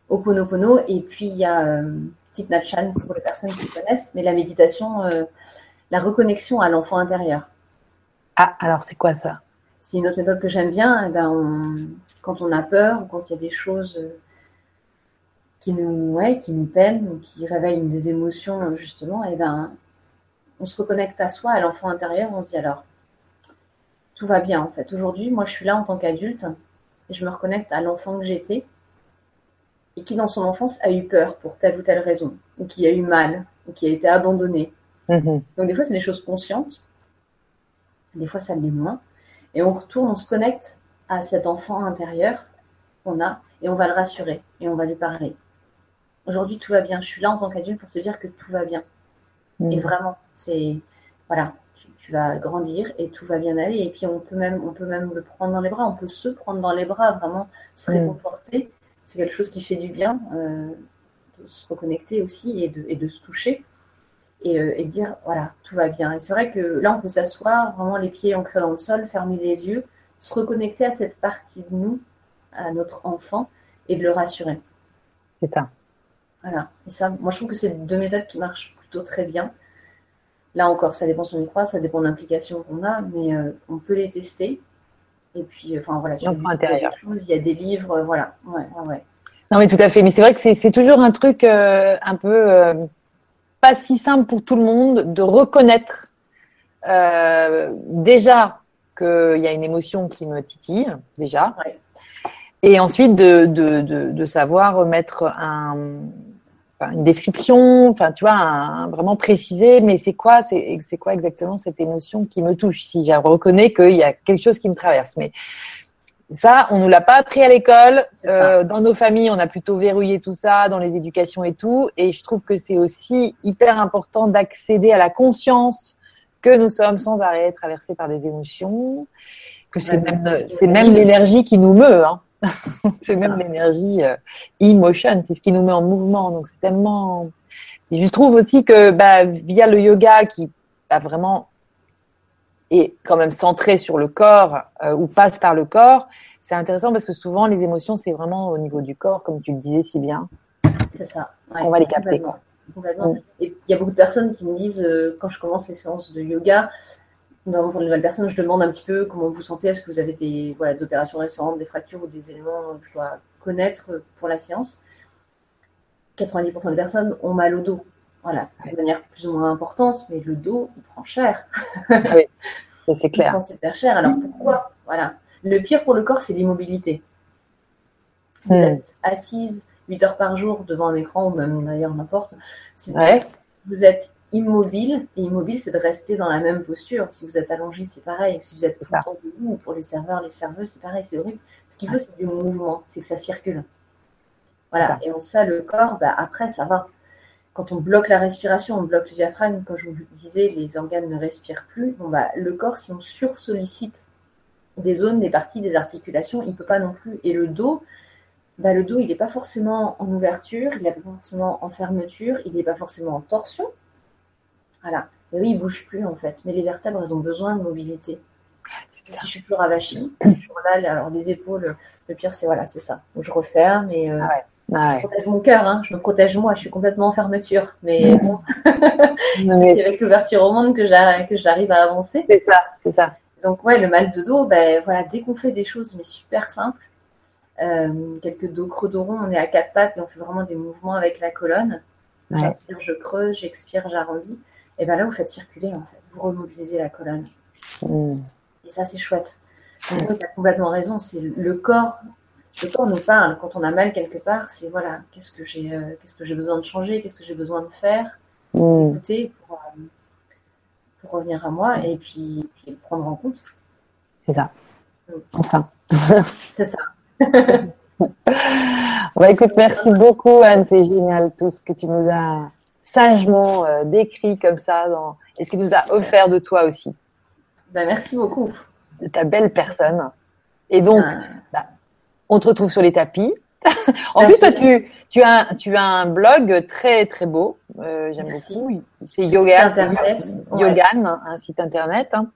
Oponopono et puis il y a euh, Thich Nhat Hanh pour les personnes qui connaissent, mais la méditation, euh, la reconnexion à l'enfant intérieur. Ah, alors c'est quoi ça? C'est une autre méthode que j'aime bien. Eh ben, on, quand on a peur ou quand il y a des choses qui nous, ouais, qui nous peinent ou qui réveillent des émotions, justement, eh ben, on se reconnecte à soi, à l'enfant intérieur. On se dit alors, tout va bien en fait. Aujourd'hui, moi je suis là en tant qu'adulte et je me reconnecte à l'enfant que j'étais et qui dans son enfance a eu peur pour telle ou telle raison, ou qui a eu mal, ou qui a été abandonné. Mhm. Donc des fois c'est des choses conscientes, des fois ça l'est moins, et on retourne, on se connecte à cet enfant intérieur qu'on a, et on va le rassurer, et on va lui parler. Aujourd'hui tout va bien, je suis là en tant qu'adulte pour te dire que tout va bien. Mhm. Et vraiment, c'est voilà, tu, tu vas grandir et tout va bien aller. Et puis on peut même, on peut même le prendre dans les bras, on peut se prendre dans les bras, vraiment se Mhm. réconforter. C'est quelque chose qui fait du bien, euh, de se reconnecter aussi et de, et de se toucher et, euh, et dire voilà, tout va bien. Et c'est vrai que là, on peut s'asseoir, vraiment les pieds ancrés dans le sol, fermer les yeux, se reconnecter à cette partie de nous, à notre enfant, et de le rassurer. C'est ça. Voilà. Et ça, moi, je trouve que c'est deux méthodes qui marchent plutôt très bien. Là encore, ça dépend si on y croit, ça dépend de l'implication qu'on a, mais euh, on peut les tester. Et puis, euh, enfin voilà, sur intérieur. des choses, il y a des livres, voilà. Ouais, ouais. Non, mais tout à fait. Mais c'est vrai que c'est c'est toujours un truc euh, un peu euh, pas si simple pour tout le monde de reconnaître euh, déjà qu'il y a une émotion qui me titille, déjà. Ouais. Et ensuite de, de, de, de savoir mettre un, enfin, une description, enfin, tu vois, un, vraiment préciser, mais c'est quoi, c'est c'est quoi exactement cette émotion qui me touche? Si je reconnais qu'il y a quelque chose qui me traverse. Mais ça, on nous l'a pas appris à l'école. Euh, dans nos familles, on a plutôt verrouillé tout ça, dans les éducations et tout. Et je trouve que c'est aussi hyper important d'accéder à la conscience que nous sommes sans arrêt traversés par des émotions, que même, c'est même l'énergie qui nous meut. Hein. c'est même l'énergie euh, emotion, c'est ce qui nous met en mouvement. Donc c'est tellement. Et je trouve aussi que bah, via le yoga qui a vraiment est quand même centré sur le corps euh, ou passe par le corps, c'est intéressant parce que souvent les émotions c'est vraiment au niveau du corps, comme tu le disais si bien. C'est ça. On va les capter, Complètement. Complètement. Mm. Et il y a beaucoup de personnes qui me disent, euh, quand je commence les séances de yoga, notamment pour les nouvelles personnes, je demande un petit peu comment vous sentez, est-ce que vous avez des, voilà, des opérations récentes, des fractures ou des éléments que je dois connaître pour la séance? 90% des personnes ont mal au dos. Voilà, de manière plus ou moins importante, mais le dos, il prend cher. Ça, c'est Il clair. prend super cher. Alors pourquoi? Voilà. Le pire pour le corps, c'est l'immobilité. Vous Hmm. êtes assise 8 heures par jour devant un écran, ou même d'ailleurs n'importe. C'est- Ouais. Vous êtes immobile, et immobile, c'est de rester dans la même posture. Si vous êtes allongé, c'est pareil. Si vous êtes tout ça. le temps debout, pour les serveurs, les serveuses, c'est pareil, c'est horrible. Ce qu'il faut, c'est du mouvement, c'est que ça circule. Voilà. Et on sait, le corps, bah, après, ça va. Quand on bloque la respiration, on bloque le diaphragme, comme je vous disais, les organes ne respirent plus. Bon, bah, le corps, si on sursollicite des zones, des parties, des articulations, il ne peut pas non plus. Et le dos, bah, le dos, il n'est pas forcément en ouverture, il n'est pas forcément en fermeture, il n'est pas forcément en torsion. Voilà. Et oui, il ne bouge plus en fait. Mais les vertèbres, elles ont besoin de mobilité. Si je suis plus ravachie, toujours là, alors les épaules, le pire, c'est voilà, c'est ça. Donc je referme et euh, ah ah je protège mon cœur, hein. je me protège moi, je suis complètement en fermeture. Mais bon, c'est avec l'ouverture au monde que j'arrive à avancer. C'est ça, c'est ça. Donc ouais, le mal de dos, ben voilà, dès qu'on fait des choses mais super simples, euh, quelques dos creux dos on est à quatre pattes et on fait vraiment des mouvements avec la colonne. J'inspire, je creuse, j'expire, j'arrondis. Et ben là, vous faites circuler en fait, vous remobilisez la colonne. Mm. Et ça, c'est chouette. Tu as complètement raison. C'est le corps. Le corps nous parle. Quand on a mal quelque part, c'est voilà, qu'est-ce que j'ai, euh, qu'est-ce que j'ai besoin de changer, qu'est-ce que j'ai besoin de faire, mm. écouter pour, euh, pour, revenir à moi et puis, prendre en compte. C'est ça. Mm. Enfin. c'est ça. bah, écoute, merci beaucoup Anne, c'est génial tout ce que tu nous as sagement euh, décrit comme ça dans... et ce que tu nous as offert de toi aussi. Bah, merci beaucoup. De ta belle personne. Et donc, ah. bah, on te retrouve sur les tapis. en plus, toi, tu, tu, as, tu as un blog très, très beau. Euh, j'aime beaucoup. C'est Yoga, Yogan, un site internet. Hein.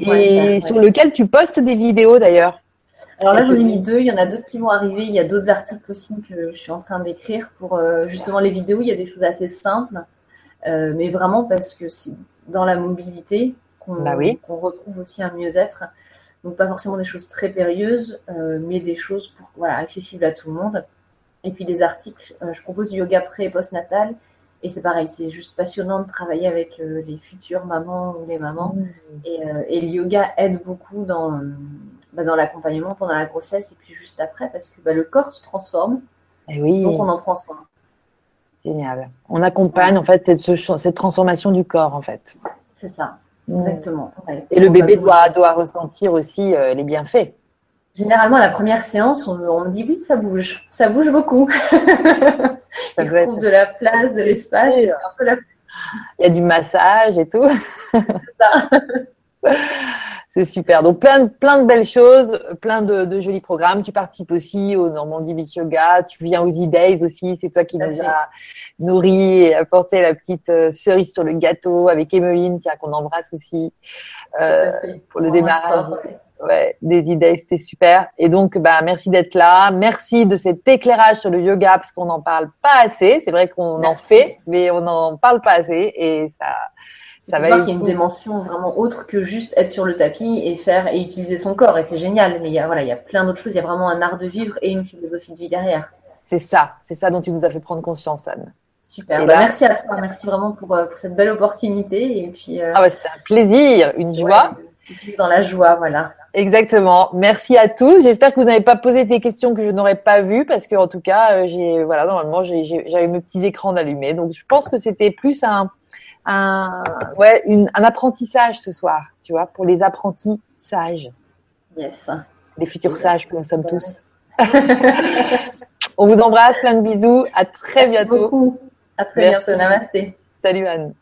et sur lequel tu postes des vidéos d'ailleurs. Alors là, j'en ai mis deux. Il y en a d'autres qui vont arriver. Il y a d'autres articles aussi que je suis en train d'écrire pour euh, justement les vidéos. Il y a des choses assez simples, euh, mais vraiment parce que c'est dans la mobilité qu'on bah retrouve aussi un mieux-être. Donc pas forcément des choses très périlleuses, euh, mais des choses pour, voilà, accessibles à tout le monde. Et puis des articles. je propose du yoga pré et post-natal. Et c'est pareil, c'est juste passionnant de travailler avec les futures mamans ou les mamans. Mmh. Et, et, le yoga aide beaucoup dans bah, dans l'accompagnement pendant la grossesse et puis juste après, parce que bah, le corps se transforme. Et eh oui. Donc on en prend soin. Génial. On accompagne en fait cette, cette transformation du corps en fait. C'est ça, mmh. exactement. Et, le bébé doit, doit ressentir aussi euh, les bienfaits. Généralement, la première séance, on, me dit oui, ça bouge, ça bouge beaucoup. Il trouve de la place, de l'espace. Il y a du massage et tout. C'est ça. C'est super. Donc plein de, plein de belles choses, plein de, jolis programmes. Tu participes aussi au Normandie Beach Yoga. Tu viens aux E-Days aussi. C'est toi qui nous a nourri et apporté la petite euh, cerise sur le gâteau avec Emeline, tiens, qu'on embrasse aussi euh, pour le démarrage. ouais. des E-Days, c'était super. Et donc, bah, merci d'être là. Merci de cet éclairage sur le yoga parce qu'on n'en parle pas assez. C'est vrai qu'on en fait, mais on n'en parle pas assez et ça ça va qu'il y a une dimension vraiment autre que juste être sur le tapis et faire et utiliser son corps. Et c'est génial mais il y a voilà il y a plein d'autres choses. Il y a vraiment un art de vivre et une philosophie de vie derrière. C'est ça c'est ça dont tu nous as fait prendre conscience Anne. Super. Bah, merci à toi. Merci vraiment pour, euh, pour cette belle opportunité. Et puis euh, ah ouais, c'est un plaisir une joie. dans la joie voilà. Exactement. Merci à tous. J'espère que vous n'avez pas posé des questions que je n'aurais pas vues parce que en tout cas, euh, j'ai voilà normalement j'avais mes petits écrans allumés. Donc je pense que c'était plus un un, ouais, un apprentissage ce soir, tu vois, pour les apprentis sages. Yes. Les futurs sages que nous sommes tous. On vous embrasse, plein de bisous. À très Merci bientôt. Beaucoup. À très bientôt. Namasté. Salut Anne.